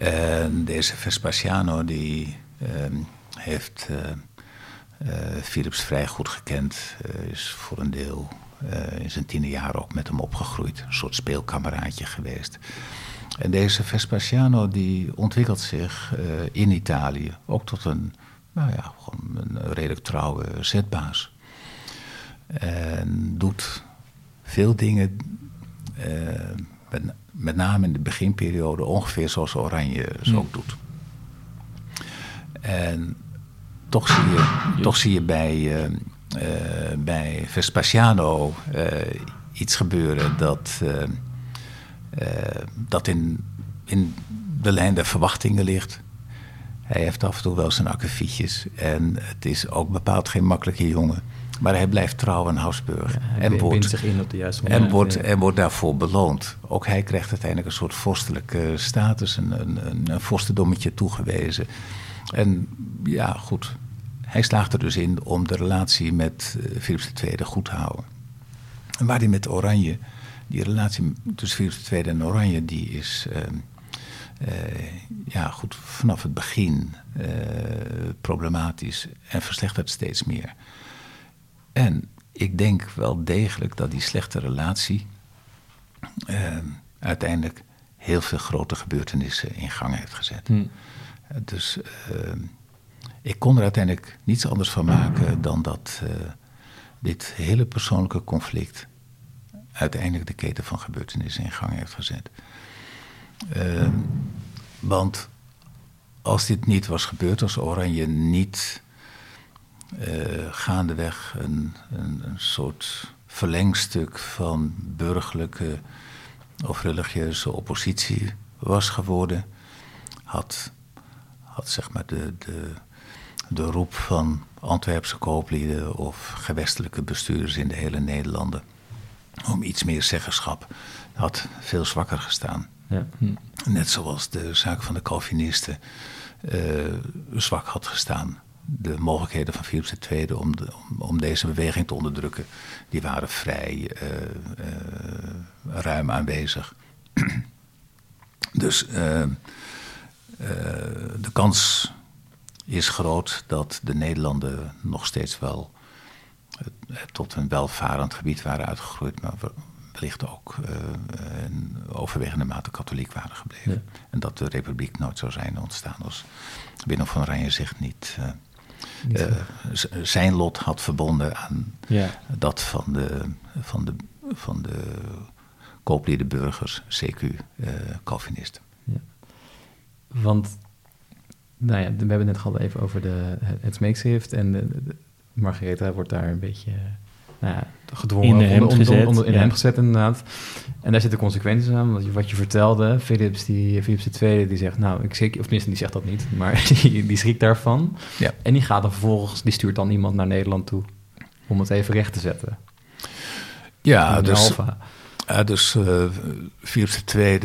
En deze Vespasiano die ehm, heeft uh, Philips vrij goed gekend, uh, is voor een deel in zijn tiende jaar ook met hem opgegroeid, een soort speelkameraadje geweest. En deze Vespasiano die ontwikkelt zich in Italië ook tot een, nou ja, een redelijk trouwe zetbaas. En doet veel dingen met, name in de beginperiode ongeveer zoals Oranje zo ook doet. En toch zie je, toch zie je bij, uh, uh, bij Vespasiano uh, iets gebeuren dat, dat in, in de lijn der verwachtingen ligt. Hij heeft af en toe wel zijn akkefietjes en het is ook bepaald geen makkelijke jongen. Maar hij blijft trouw aan Habsburg. en wordt, zich in op de juiste moment. En wordt, en wordt daarvoor beloond. Ook hij krijgt uiteindelijk een soort vorstelijke status, een, een, een vorstendommetje toegewezen. En ja, goed. Hij slaagt er dus in om de relatie met uh, Philips II goed te houden. En waar hij met Oranje, die relatie tussen Philips II en Oranje, die is uh, uh, ja, goed, vanaf het begin uh, problematisch en verslechtert steeds meer. En ik denk wel degelijk dat die slechte relatie uh, uiteindelijk heel veel grote gebeurtenissen in gang heeft gezet. Hmm. Dus uh, ik kon er uiteindelijk niets anders van maken dan dat uh, dit hele persoonlijke conflict uiteindelijk de keten van gebeurtenissen in gang heeft gezet. Ehm, want als dit niet was gebeurd, als Oranje niet gaandeweg een, een, een, soort verlengstuk van burgerlijke of religieuze oppositie was geworden, had, had zeg maar de, de, de roep van Antwerpse kooplieden of gewestelijke bestuurders in de hele Nederlanden om iets meer zeggenschap had veel zwakker gestaan. Ja. Net zoals de zaak van de Calvinisten uh, zwak had gestaan de mogelijkheden van Philips II om, de, om, om, deze beweging te onderdrukken, die waren vrij uh, uh, ruim aanwezig. dus uh, de kans is groot dat de Nederlanden nog steeds wel tot een welvarend gebied waren uitgegroeid, maar wellicht ook in overwegende mate katholiek waren gebleven. En dat de republiek nooit zou zijn ontstaan als Willem van Oranje zich niet uh, zijn lot had verbonden aan ja. dat van de, van de, van de koopliedenburgers, CQ, uh, Calvinisten. Want, nou ja, we hebben het net gehad even over de, het, het smeekschrift. En de, de- Margaretha wordt daar een beetje nou ja, gedwongen. In de onder- hemd onder- gezet, onder- in ja. hemd gezet, inderdaad. En daar zitten consequenties aan. Want je- wat je vertelde, Philips, die, Philips II, die zegt, nou, ik schrik, of tenminste, die zegt dat niet, maar die, die schrikt daarvan. Ja. En die gaat dan vervolgens, die stuurt dan iemand naar Nederland toe om het even recht te zetten. Ja, dus, Alpha. ja, dus eh Philips II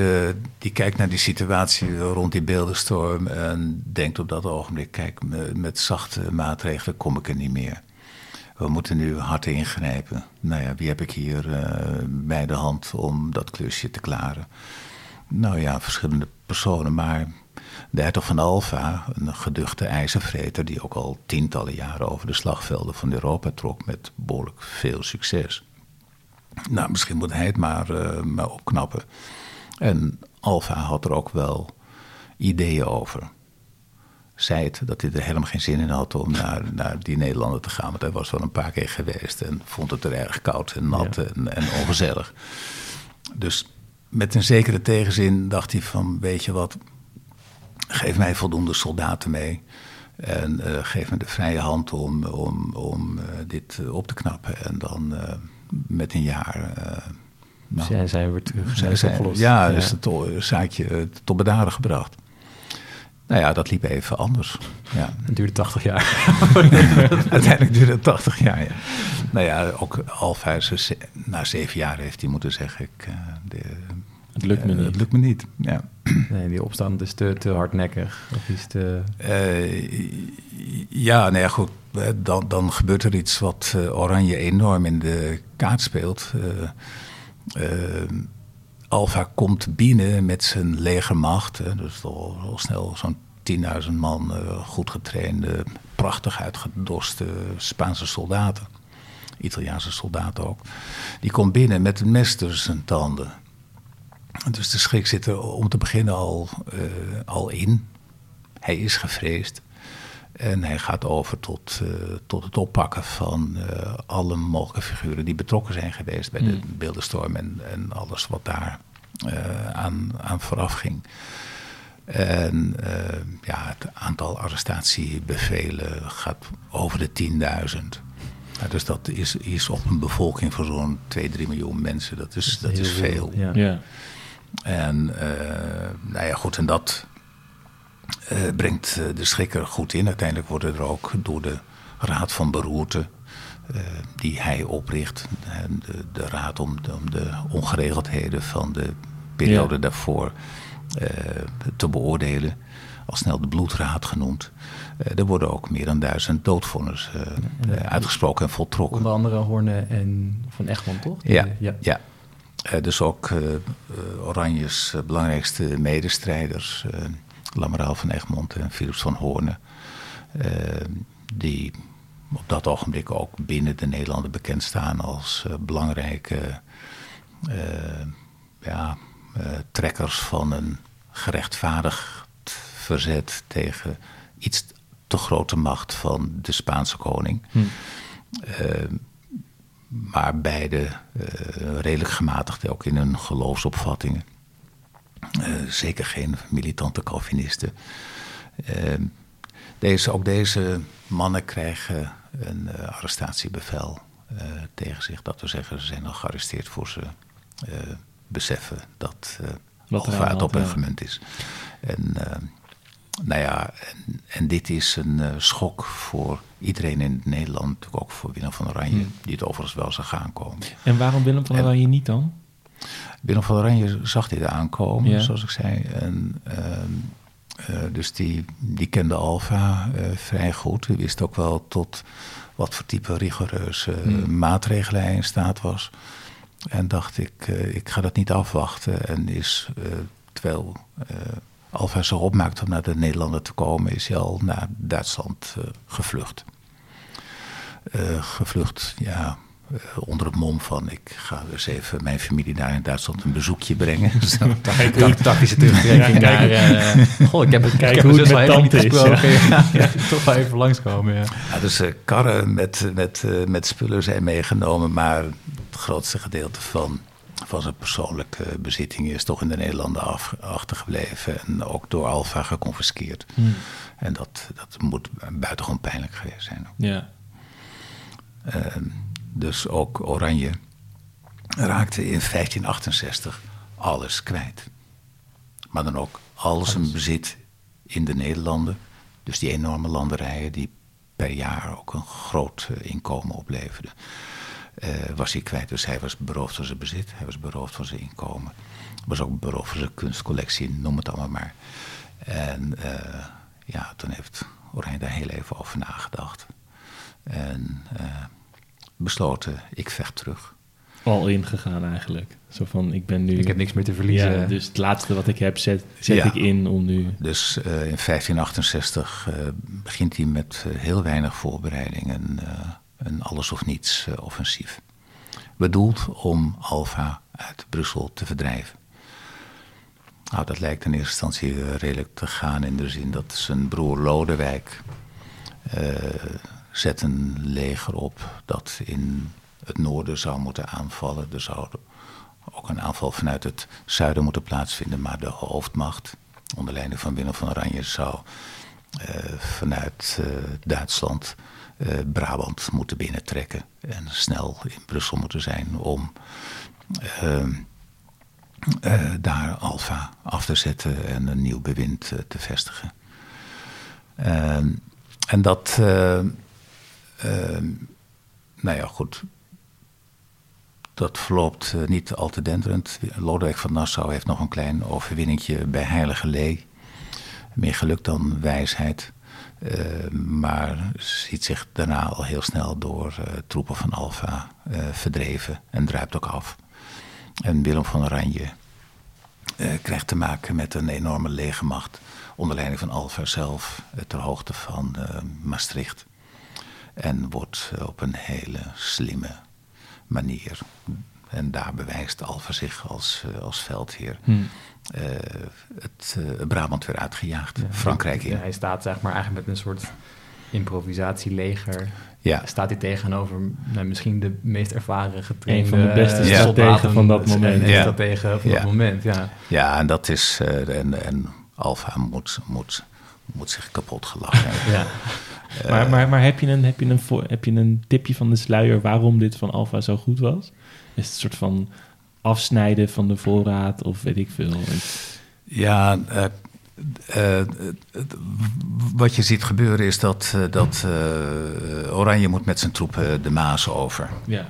die kijkt naar die situatie rond die beeldenstorm en denkt op dat ogenblik, kijk, me- met zachte maatregelen kom ik er niet meer. We moeten nu hard ingrijpen. Nou ja, wie heb ik hier eh, bij de hand om dat klusje te klaren? Nou ja, verschillende personen, maar de hertog van Alfa, een geduchte ijzervreter die ook al tientallen jaren over de slagvelden van Europa trok met behoorlijk veel succes. Nou, misschien moet hij het maar, eh, maar opknappen. En Alfa had er ook wel ideeën over. Zei het dat hij er helemaal geen zin in had om naar, naar die Nederlander te gaan. Want hij was wel een paar keer geweest en vond het er erg koud en nat Ja. en, en ongezellig. Dus met een zekere tegenzin dacht hij van, weet je wat, geef mij voldoende soldaten mee. En eh, geef me de vrije hand om, om, om eh, dit eh, op te knappen. En dan met een jaar. nou, Zijn, we weer terug. zijn- Zijn opgelost. ja, is het zaakje tot bedaren gebracht. Nou ja, dat liep even anders. Ja. Het duurde 80 jaar. Uiteindelijk duurde het 80 jaar. Ja. Nou ja, ook ze- na zeven jaar heeft hij moeten zeggen: ik, eh, de, Het lukt me eh, niet. Het lukt me niet. Ja. Nee, die opstand is te, te hardnekkig. Of is te... Eh, ja, nou ja, goed. Dan, dan gebeurt er iets wat Oranje enorm in de kaart speelt. Eh, Alfa komt binnen met zijn legermacht. Dus al, al snel zo'n 10.000 man eh, goed getrainde, prachtig uitgedoste Spaanse soldaten. Italiaanse soldaten ook. Die komt binnen met een mes tussen zijn tanden. Dus de schrik zit er om te beginnen al, eh, al in. Hij is gevreesd. En hij gaat over tot, eh, tot het oppakken van eh, alle mogelijke figuren die betrokken zijn geweest bij de beeldenstorm en, en alles wat daar eh, aan, aan vooraf ging. En eh, ja, het aantal arrestatiebevelen gaat over de 10.000. Ja, dus dat is, is op een bevolking van zo'n 2, 3 miljoen mensen. Dat is, dat is veel. Ja. Ja. En eh, nou ja, goed, en dat eh, brengt eh, de schrikker goed in. Uiteindelijk worden er ook door de Raad van Beroerte, eh, die hij opricht, de, de Raad om, de- om de ongeregeldheden van de periode Ja. daarvoor te beoordelen, al snel de Bloedraad genoemd. Er worden ook meer dan duizend doodvonnissen eh, uitgesproken en voltrokken. Onder andere Horne en Van Egmond, toch? Ja, ja. ja. Dus ook Oranjes belangrijkste medestrijders, Lameraal van Egmond en Philips van Hoorn, eh, die op dat ogenblik ook binnen de Nederlanden bekend staan als eh, belangrijke eh, ja, trekkers van een gerechtvaardigd verzet tegen iets te grote macht van de Spaanse koning. Eh, maar beide redelijk gematigd, ook in hun geloofsopvattingen. Eh, zeker geen militante Calvinisten. Eh, deze, ook deze mannen krijgen een eh, arrestatiebevel eh, tegen zich. Dat we zeggen, ze zijn al gearresteerd voor ze beseffen dat Wat er aan het op hun gemunt is. En eh, nou ja, en, en dit is een schok voor iedereen in Nederland, natuurlijk ook voor Willem van Oranje, Hmm. die het overigens wel zag aankomen. En waarom Willem van Oranje niet dan? Willem van Oranje zag dit aankomen, Ja. zoals ik zei. En, ehm, eh, dus die, die kende Alfa eh, vrij goed. Die wist ook wel tot wat voor type rigoureuze Hmm. maatregelen hij in staat was. En dacht ik, eh, ik ga dat niet afwachten. En is, terwijl Alfa zich opmaakte om naar de Nederlanden te komen, is hij al naar Duitsland gevlucht. Gevlucht, ja, onder het mom van ik ga dus even mijn familie daar in Duitsland een bezoekje brengen. Zo. Tactische terugtrekking Ja, naar... eh, goh, ik heb, ik Kijk heb hoe mijn het met tante is. Ja. Ja, toch wel even langskomen, ja. Ja, dus eh, karren met, met, eh, met spullen zijn meegenomen, maar het grootste gedeelte van van zijn persoonlijke bezittingen is toch in de Nederlanden af, achtergebleven. En ook door Alfa geconfiskeerd. Hm. En dat, dat moet buitengewoon pijnlijk geweest zijn. Ja. Ehm, dus ook Oranje raakte in 1568 alles kwijt. Maar dan ook al zijn bezit in de Nederlanden. Dus die enorme landerijen die per jaar ook een groot eh, inkomen opleverden. eh, was hij kwijt. Dus hij was beroofd van zijn bezit, hij was beroofd van zijn inkomen. Was ook beroofd van zijn kunstcollectie, noem het allemaal maar. En eh, ja, toen heeft Oranje daar heel even over nagedacht. En besloten, ik vecht terug. Al ingegaan eigenlijk. Zo van, ik ben nu... Ik heb niks meer te verliezen. Ja, dus het laatste wat ik heb, zet, zet Ja. ik in om nu... Dus eh, in 1568 eh, begint hij met eh, heel weinig voorbereiding een, eh, een alles of niets offensief. Bedoeld om Alfa uit Brussel te verdrijven. Nou, dat lijkt in eerste instantie redelijk te gaan in de zin dat zijn broer Lodewijk eh, zet een leger op dat in het noorden zou moeten aanvallen. Er zou ook een aanval vanuit het zuiden moeten plaatsvinden, maar de hoofdmacht onder leiding van Willem van Oranje zou eh, vanuit eh, Duitsland eh, Brabant moeten binnentrekken en snel in Brussel moeten zijn om ehm, eh, daar Alfa af te zetten en een nieuw bewind te vestigen. Ehm, en dat, nou ja, goed. Dat verloopt eh, niet al te denderend. Lodewijk van Nassau heeft nog een klein overwinningje bij Heilige Lee. Meer geluk dan wijsheid. Eh, maar ziet zich daarna al heel snel door eh, troepen van Alfa eh, verdreven en druipt ook af. En Willem van Oranje krijgt te maken met een enorme legermacht onder leiding van Alfa zelf ter hoogte van Maastricht. En wordt eh, op een hele slimme manier, en daar bewijst Alfa zich als, eh, als veldheer, Hm. eh, het eh, Brabant weer uitgejaagd. Frankrijk in. Ja, hij staat zeg maar eigenlijk met een soort improvisatieleger. Ja. Staat hij tegenover nou, misschien de meest ervaren getrainde Een van de beste strategen soldaten van dat moment. En Ja. strategen van Ja. dat moment, ja. Ja, en dat is. eh, en, en Alfa moet, moet, moet zich kapot gelachen hebben. ja. Maar, maar, maar heb, je een, heb, je een heb je een tipje van de sluier waarom dit van Alfa zo goed was? Is het een soort van afsnijden van de voorraad of weet ik veel? Ja, eh, eh, wat je ziet gebeuren is dat, eh, dat eh, Oranje moet met zijn troepen de Maas over. Ja.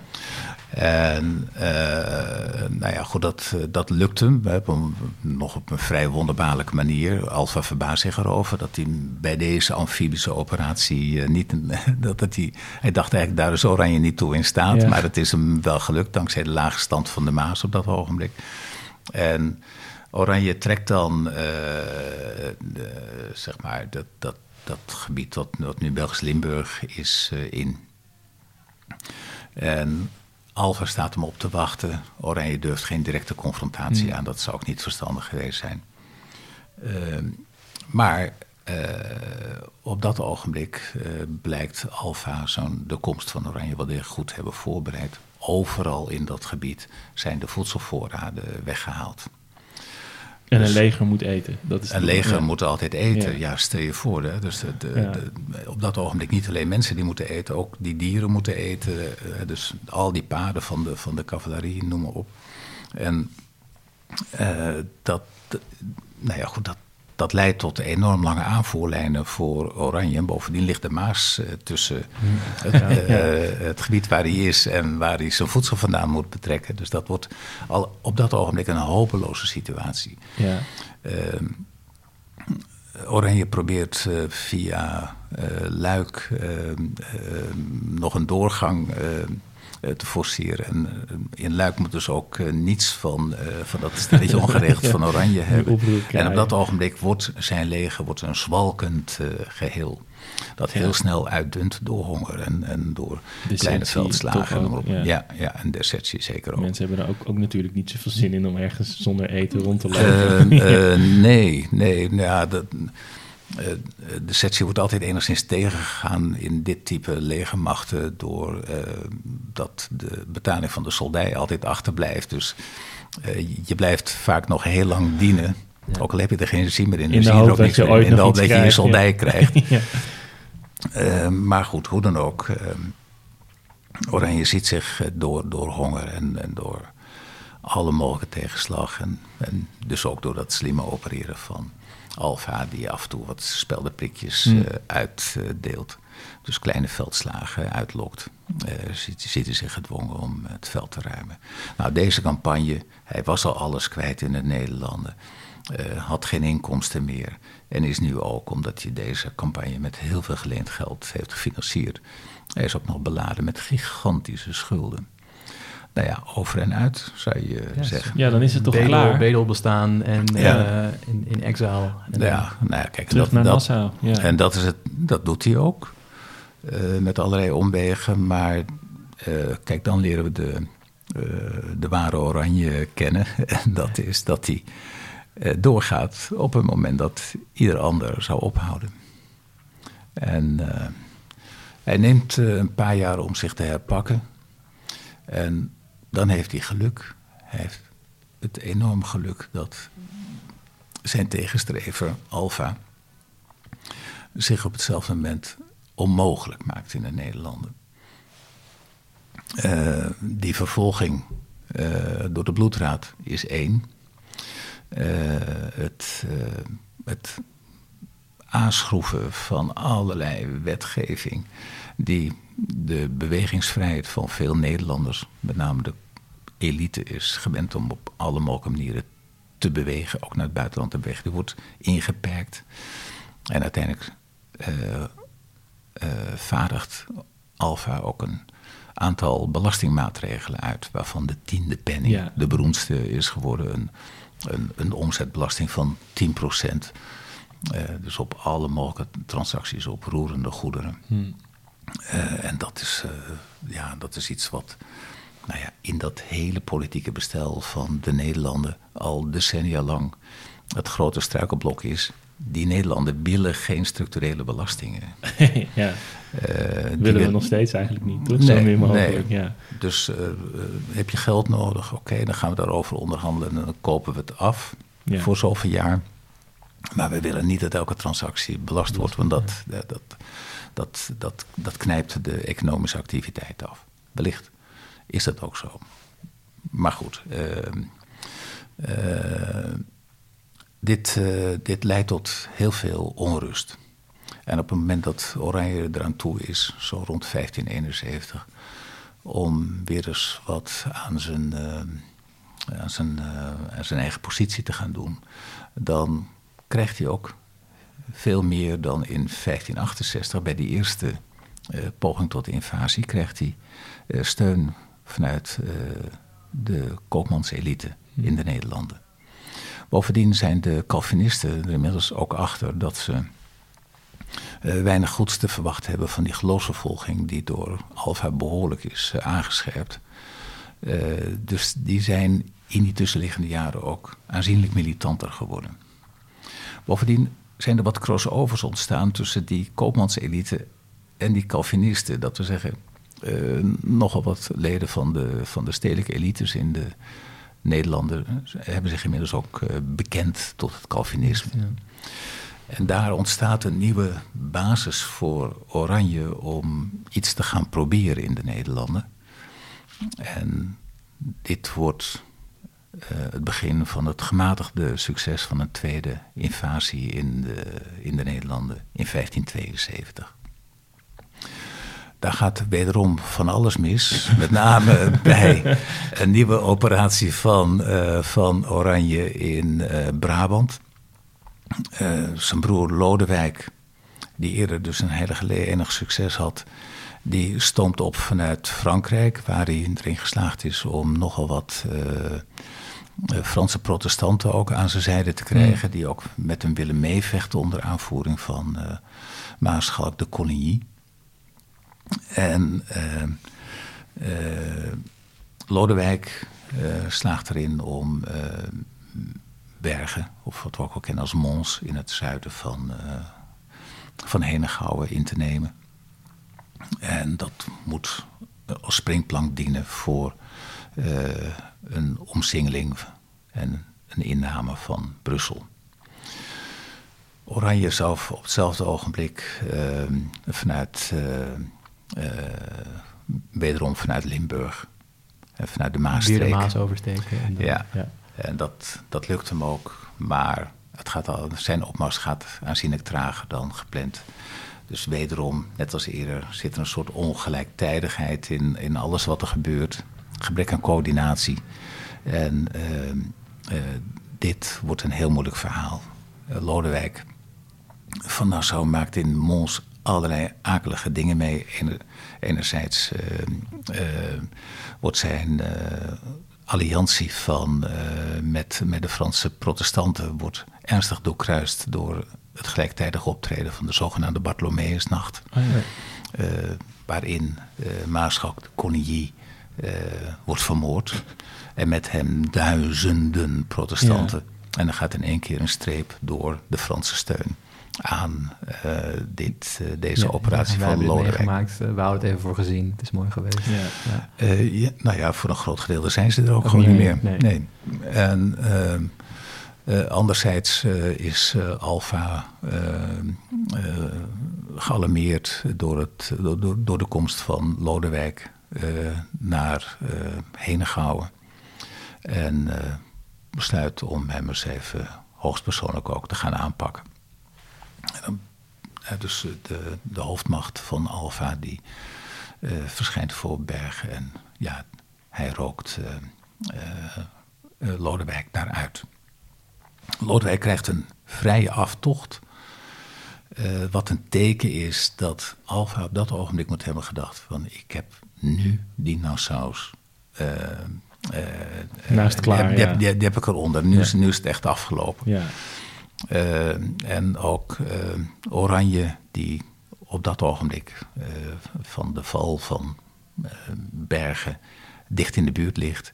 En eh, nou ja, goed, dat, dat lukt hem. Op een, nog op een vrij wonderbaarlijke manier. Alfa verbaast zich erover dat hij bij deze amfibische operatie eh, niet... dat, dat hij, hij dacht eigenlijk, daar is Oranje niet toe in staat. Ja. Maar het is hem wel gelukt, dankzij de lage stand van de Maas op dat ogenblik. En Oranje trekt dan, eh, de- zeg maar, dat, dat, dat gebied dat, dat nu Belgisch Limburg is in. En Alva staat hem op te wachten. Oranje durft geen directe confrontatie aan. Dat zou ook niet verstandig geweest zijn. Ehm, maar eh, op dat ogenblik eh, blijkt Alfa zo'n de komst van Oranje wel erg goed hebben voorbereid. Overal in dat gebied zijn de voedselvoorraden weggehaald. En een Dus- leger moet eten. Dat is Een leger ja. moet altijd eten. Ja. Stel je voor. Hè? Dus de, de- Ja. de- op dat ogenblik niet alleen mensen die moeten eten, ook die dieren moeten eten. eh, dus al die paarden van de, van de cavalerie, noem maar op. En eh, dat, nou ja, goed, dat, dat leidt tot enorm lange aanvoerlijnen voor Oranje. En bovendien ligt de Maas eh, tussen het, eh, het gebied waar hij is en waar hij zijn voedsel vandaan moet betrekken. Dus dat wordt al op dat ogenblik een hopeloze situatie. Ja. Ehm, Oranje probeert eh, via Luik ehm, ehm, nog een doorgang te forceren. En eh, in Luik moeten ze ook eh, niets van, eh, van dat stelletje ongeregeld van Oranje hebben. En op dat ogenblik wordt zijn leger wordt een zwalkend eh, geheel. Dat heel Ja. snel uitdunt door honger en, en door Desertie kleine veldslagen. en ook, ja. Ja, ja, en desertie zeker ook. Mensen hebben er ook, ook natuurlijk niet zoveel zin in om ergens zonder eten rond te lopen. Eh, eh, nee, nee. nou Ja, dat, uh, de sectie wordt altijd enigszins tegengegaan in dit type legermachten door uh, dat de betaling van de soldij altijd achterblijft. Dus uh, je blijft vaak nog heel lang dienen. Ja. Ook al heb je er geen zin meer in. In de hoop dat je ooit in de hoop dat je een soldij ja. krijgt. ja. maar goed, hoe dan ook. Oranje ziet zich door, door honger en, en door alle mogelijke tegenslag. En, en, dus ook door dat slimme opereren van Alfa, die af en toe wat speldenprikjes mm. uh, uitdeelt. dus kleine veldslagen uitlokt. Uh, ziet hij zich gedwongen om het veld te ruimen. Nou, deze campagne, hij was al alles kwijt in de Nederlanden. Uh, had geen inkomsten meer. En is nu ook, omdat hij deze campagne met heel veel geleend geld heeft gefinancierd. Hij is ook nog beladen met gigantische schulden nou ja, over en uit, zou je ja, zeggen. Ja, dan is het toch bedel, klaar. Bedel bestaan en Ja. eh, in, in exile. En Ja, nou ja, kijk, Terug dat, naar dat, Nassau. Ja. en dat, is het, dat doet hij ook. eh, met allerlei omwegen. Maar eh, kijk, dan leren we de, eh, de ware oranje kennen. En dat is dat hij eh, doorgaat op een moment dat ieder ander zou ophouden. En eh, hij neemt eh, een paar jaar om zich te herpakken. En dan heeft hij geluk. Hij heeft het enorm geluk dat zijn tegenstrever, Alfa, zich op hetzelfde moment onmogelijk maakt in de Nederlanden. Eh, die vervolging eh, door de bloedraad is één. Eh, het, het aanschroeven van allerlei wetgeving die de bewegingsvrijheid van veel Nederlanders, met name de elite, is gewend om op alle mogelijke manieren te bewegen, ook naar het buitenland te bewegen. Die wordt ingeperkt. En uiteindelijk eh, eh, vaardigt Alfa ook een aantal belastingmaatregelen uit, waarvan de tiende penning Ja. de beroemdste is geworden. Een, een, een omzetbelasting van 10 procent. dus op alle mogelijke transacties op roerende goederen. Hm. Eh, en dat is, eh, ja, dat is iets wat nou ja, in dat hele politieke bestel van de Nederlanden al decennia lang het grote struikelblok is. Die Nederlanden willen geen structurele belastingen. ja, Eh, willen we wil- nog steeds eigenlijk niet. Toch? Nee, Zo nee. mogelijk. Ja. Dus eh, eh, heb je geld nodig? Oké, dan gaan we daarover onderhandelen en dan kopen we het af Ja. voor zoveel jaar. Maar we willen niet dat elke transactie belast wordt, want dat, dat, dat, dat, dat, dat knijpt de economische activiteit af. Wellicht is dat ook zo. Maar goed, ehm, eh, dit, eh, dit leidt tot heel veel onrust. En op het moment dat Oranje eraan toe is, zo rond 1571, om weer eens wat aan zijn, eh, aan zijn, eh, aan zijn eigen positie te gaan doen, dan krijgt hij ook veel meer dan in 1568 bij die eerste poging tot invasie, krijgt hij steun vanuit eh, de koopmanselite in de Nederlanden. Bovendien zijn de Calvinisten er inmiddels ook achter dat ze eh, weinig goeds te verwachten hebben van die geloofsvervolging die door Alfa behoorlijk is eh, aangescherpt. Dus die zijn in die tussenliggende jaren ook aanzienlijk militanter geworden. Bovendien zijn er wat crossovers ontstaan tussen die koopmanselite en die Calvinisten. Dat we zeggen, nogal wat leden van de, van de stedelijke elites in de Nederlanden hebben zich inmiddels ook eh, bekend tot het Calvinisme. Ja. En daar ontstaat een nieuwe basis voor Oranje om iets te gaan proberen in de Nederlanden. En dit wordt eh, het begin van het gematigde succes van een tweede invasie in de, in de Nederlanden in 1572. Daar gaat wederom van alles mis. Met name bij een nieuwe operatie van, eh, van Oranje in eh, Brabant. Eh, zijn broer Lodewijk, die eerder dus een hele geleden enig succes had, die stoomt op vanuit Frankrijk, waar hij erin geslaagd is om nogal wat Franse protestanten ook aan zijn zijde te krijgen, die ook met hem willen meevechten onder aanvoering van Maarschalk de Coligny. En eh, eh, Lodewijk eh, slaagt erin om eh, Bergen, of wat we ook wel kennen als Mons, in het zuiden van, van Henegouwen in te nemen. En dat moet als springplank dienen voor een omsingeling en een inname van Brussel. Oranje zelf op hetzelfde ogenblik ehm, vanuit, wederom vanuit Limburg, vanuit de Maasstreek. Weer de Maas oversteken. En ja. ja. En dat, dat lukt hem ook. Maar het gaat al, zijn opmars gaat aanzienlijk trager dan gepland. Dus wederom, net als eerder, zit er een soort ongelijktijdigheid in, in alles wat er gebeurt. Gebrek aan coördinatie. En uh, uh, dit wordt een heel moeilijk verhaal. Uh, Lodewijk van Nassau maakt in Mons allerlei akelige dingen mee. Enerzijds wordt zijn alliantie van, met, met de Franse protestanten wordt ernstig doorkruist door het gelijktijdig optreden van de zogenaamde Bartholomeusnacht. Oh, ja. waarin Maarschalk de Coligny wordt vermoord. En met hem duizenden protestanten. Ja. En dan gaat in één keer een streep door de Franse steun aan uh, dit, uh, deze ja, operatie van Lodewijk. Gemaakt, uh, we houden het even voor gezien. Het is mooi geweest. Ja. ja. nou ja, voor een groot gedeelte zijn ze er ook, gewoon niet meer. Nee. nee. En anderzijds is Alfa gealarmeerd door, het, door, door, de komst van Lodewijk naar Henegouwen. En besluit om hem eens even hoogstpersoonlijk ook te gaan aanpakken. En dan, dus de, de hoofdmacht van Alfa die uh, verschijnt voor Bergen en ja, hij rookt uh, Lodewijk daaruit. Lodewijk krijgt een vrije aftocht. wat een teken is dat Alfa op dat ogenblik moet hebben gedacht: van ik heb nu die Nassau's. Naast klaar. Die, ja. die, die, die, heb ik eronder. Nu, ja. is, nu is het echt afgelopen. Ja. Uh, en ook uh, Oranje, die op dat ogenblik uh, van de val van Bergen dicht in de buurt ligt.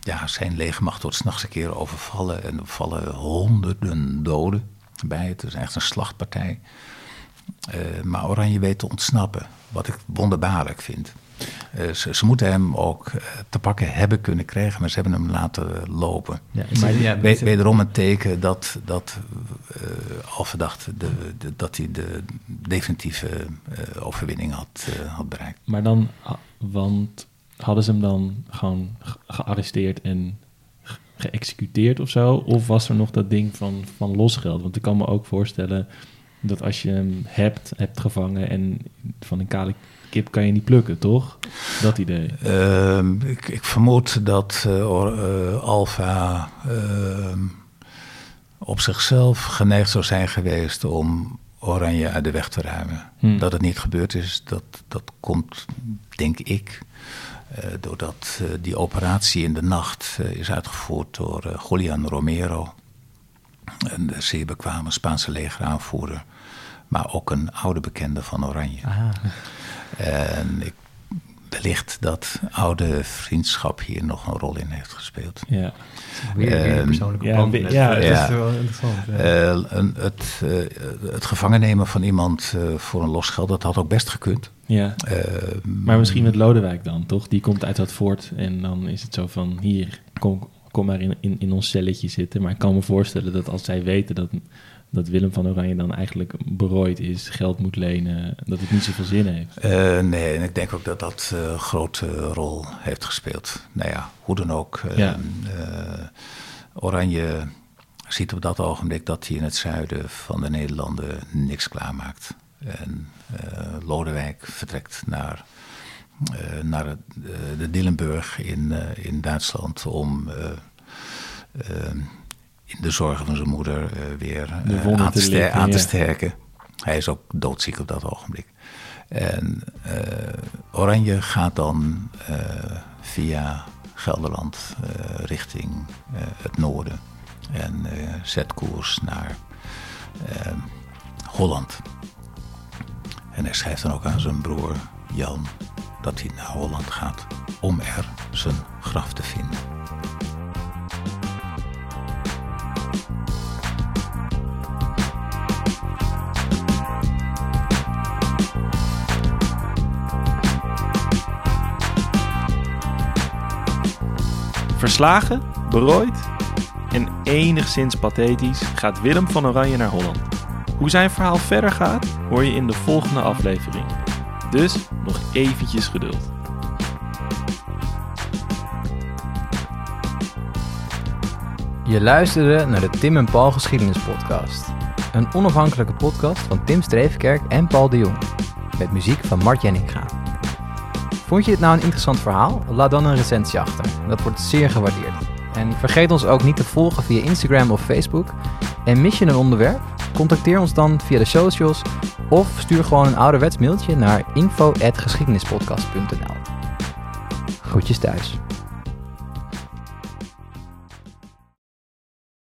ja, zijn legermacht wordt s'nachts een keer overvallen en er vallen honderden doden bij. Het is echt een slachtpartij. maar Oranje weet te ontsnappen, wat ik wonderbaarlijk vind. Uh, ze, ze, moeten hem ook uh, te pakken hebben kunnen krijgen, maar ze hebben hem laten lopen. Ja, maar, ja, We, wederom een teken dat, dat uh, al verdacht de, de, dat hij de definitieve overwinning had, had bereikt. Maar dan, want hadden ze hem dan gewoon gearresteerd en geëxecuteerd of zo? Of was er nog dat ding van, van losgeld? Want ik kan me ook voorstellen dat als je hem hebt, hebt gevangen en van een kale kip kan je niet plukken, toch? Dat idee. Uh, ik, ik, vermoed dat uh, uh, Alfa uh, op zichzelf geneigd zou zijn geweest om Oranje uit de weg te ruimen. Hmm. Dat het niet gebeurd is, dat, dat komt, denk ik, eh, doordat die operatie in de nacht is uitgevoerd door Julian Romero. Een zeer bekwame Spaanse legeraanvoerder, maar ook een oude bekende van Oranje. Aha. En ik, wellicht dat oude vriendschap hier nog een rol in heeft gespeeld. Ja, weer, weer persoonlijke ja, ja, ja, is wel interessant. Uh, het, uh, het gevangen nemen van iemand uh, voor een losgeld, dat had ook best gekund. Ja. maar misschien met Lodewijk dan, toch? Die komt uit dat fort en dan is het zo van, hier, kom, kom maar in, in, in ons celletje zitten. Maar ik kan me voorstellen dat als zij weten dat dat Willem van Oranje dan eigenlijk berooid is, geld moet lenen, dat het niet zoveel zin heeft. Uh, nee, en ik denk ook dat dat uh, een grote rol heeft gespeeld. Nou ja, hoe dan ook. Ja. Uh, Oranje ziet op dat ogenblik dat hij in het zuiden van de Nederlanden niks klaarmaakt. En Lodewijk vertrekt naar, naar de Dillenburg in, in Duitsland om in de zorgen van zijn moeder weer aan, te, aan te sterken. Hij is ook doodziek op dat ogenblik. En Oranje gaat dan via Gelderland richting het noorden en zet koers naar Holland. En hij schrijft dan ook aan zijn broer Jan dat hij naar Holland gaat om er zijn graf te vinden. Verslagen, berooid en enigszins pathetisch gaat Willem van Oranje naar Holland. Hoe zijn verhaal verder gaat, hoor je in de volgende aflevering. Dus nog eventjes geduld. Je luisterde naar de Tim en Paul Geschiedenis Podcast. Een onafhankelijke podcast van Tim Streefkerk en Paul de Jong. Met muziek van Mart Jenninga. Vond je dit nou een interessant verhaal? Laat dan een recensie achter. Dat wordt zeer gewaardeerd. En vergeet ons ook niet te volgen via Instagram of Facebook. En mis je een onderwerp? Contacteer ons dan via de socials of stuur gewoon een ouderwets mailtje naar info.geschiedenispodcast.nl. Groetjes thuis.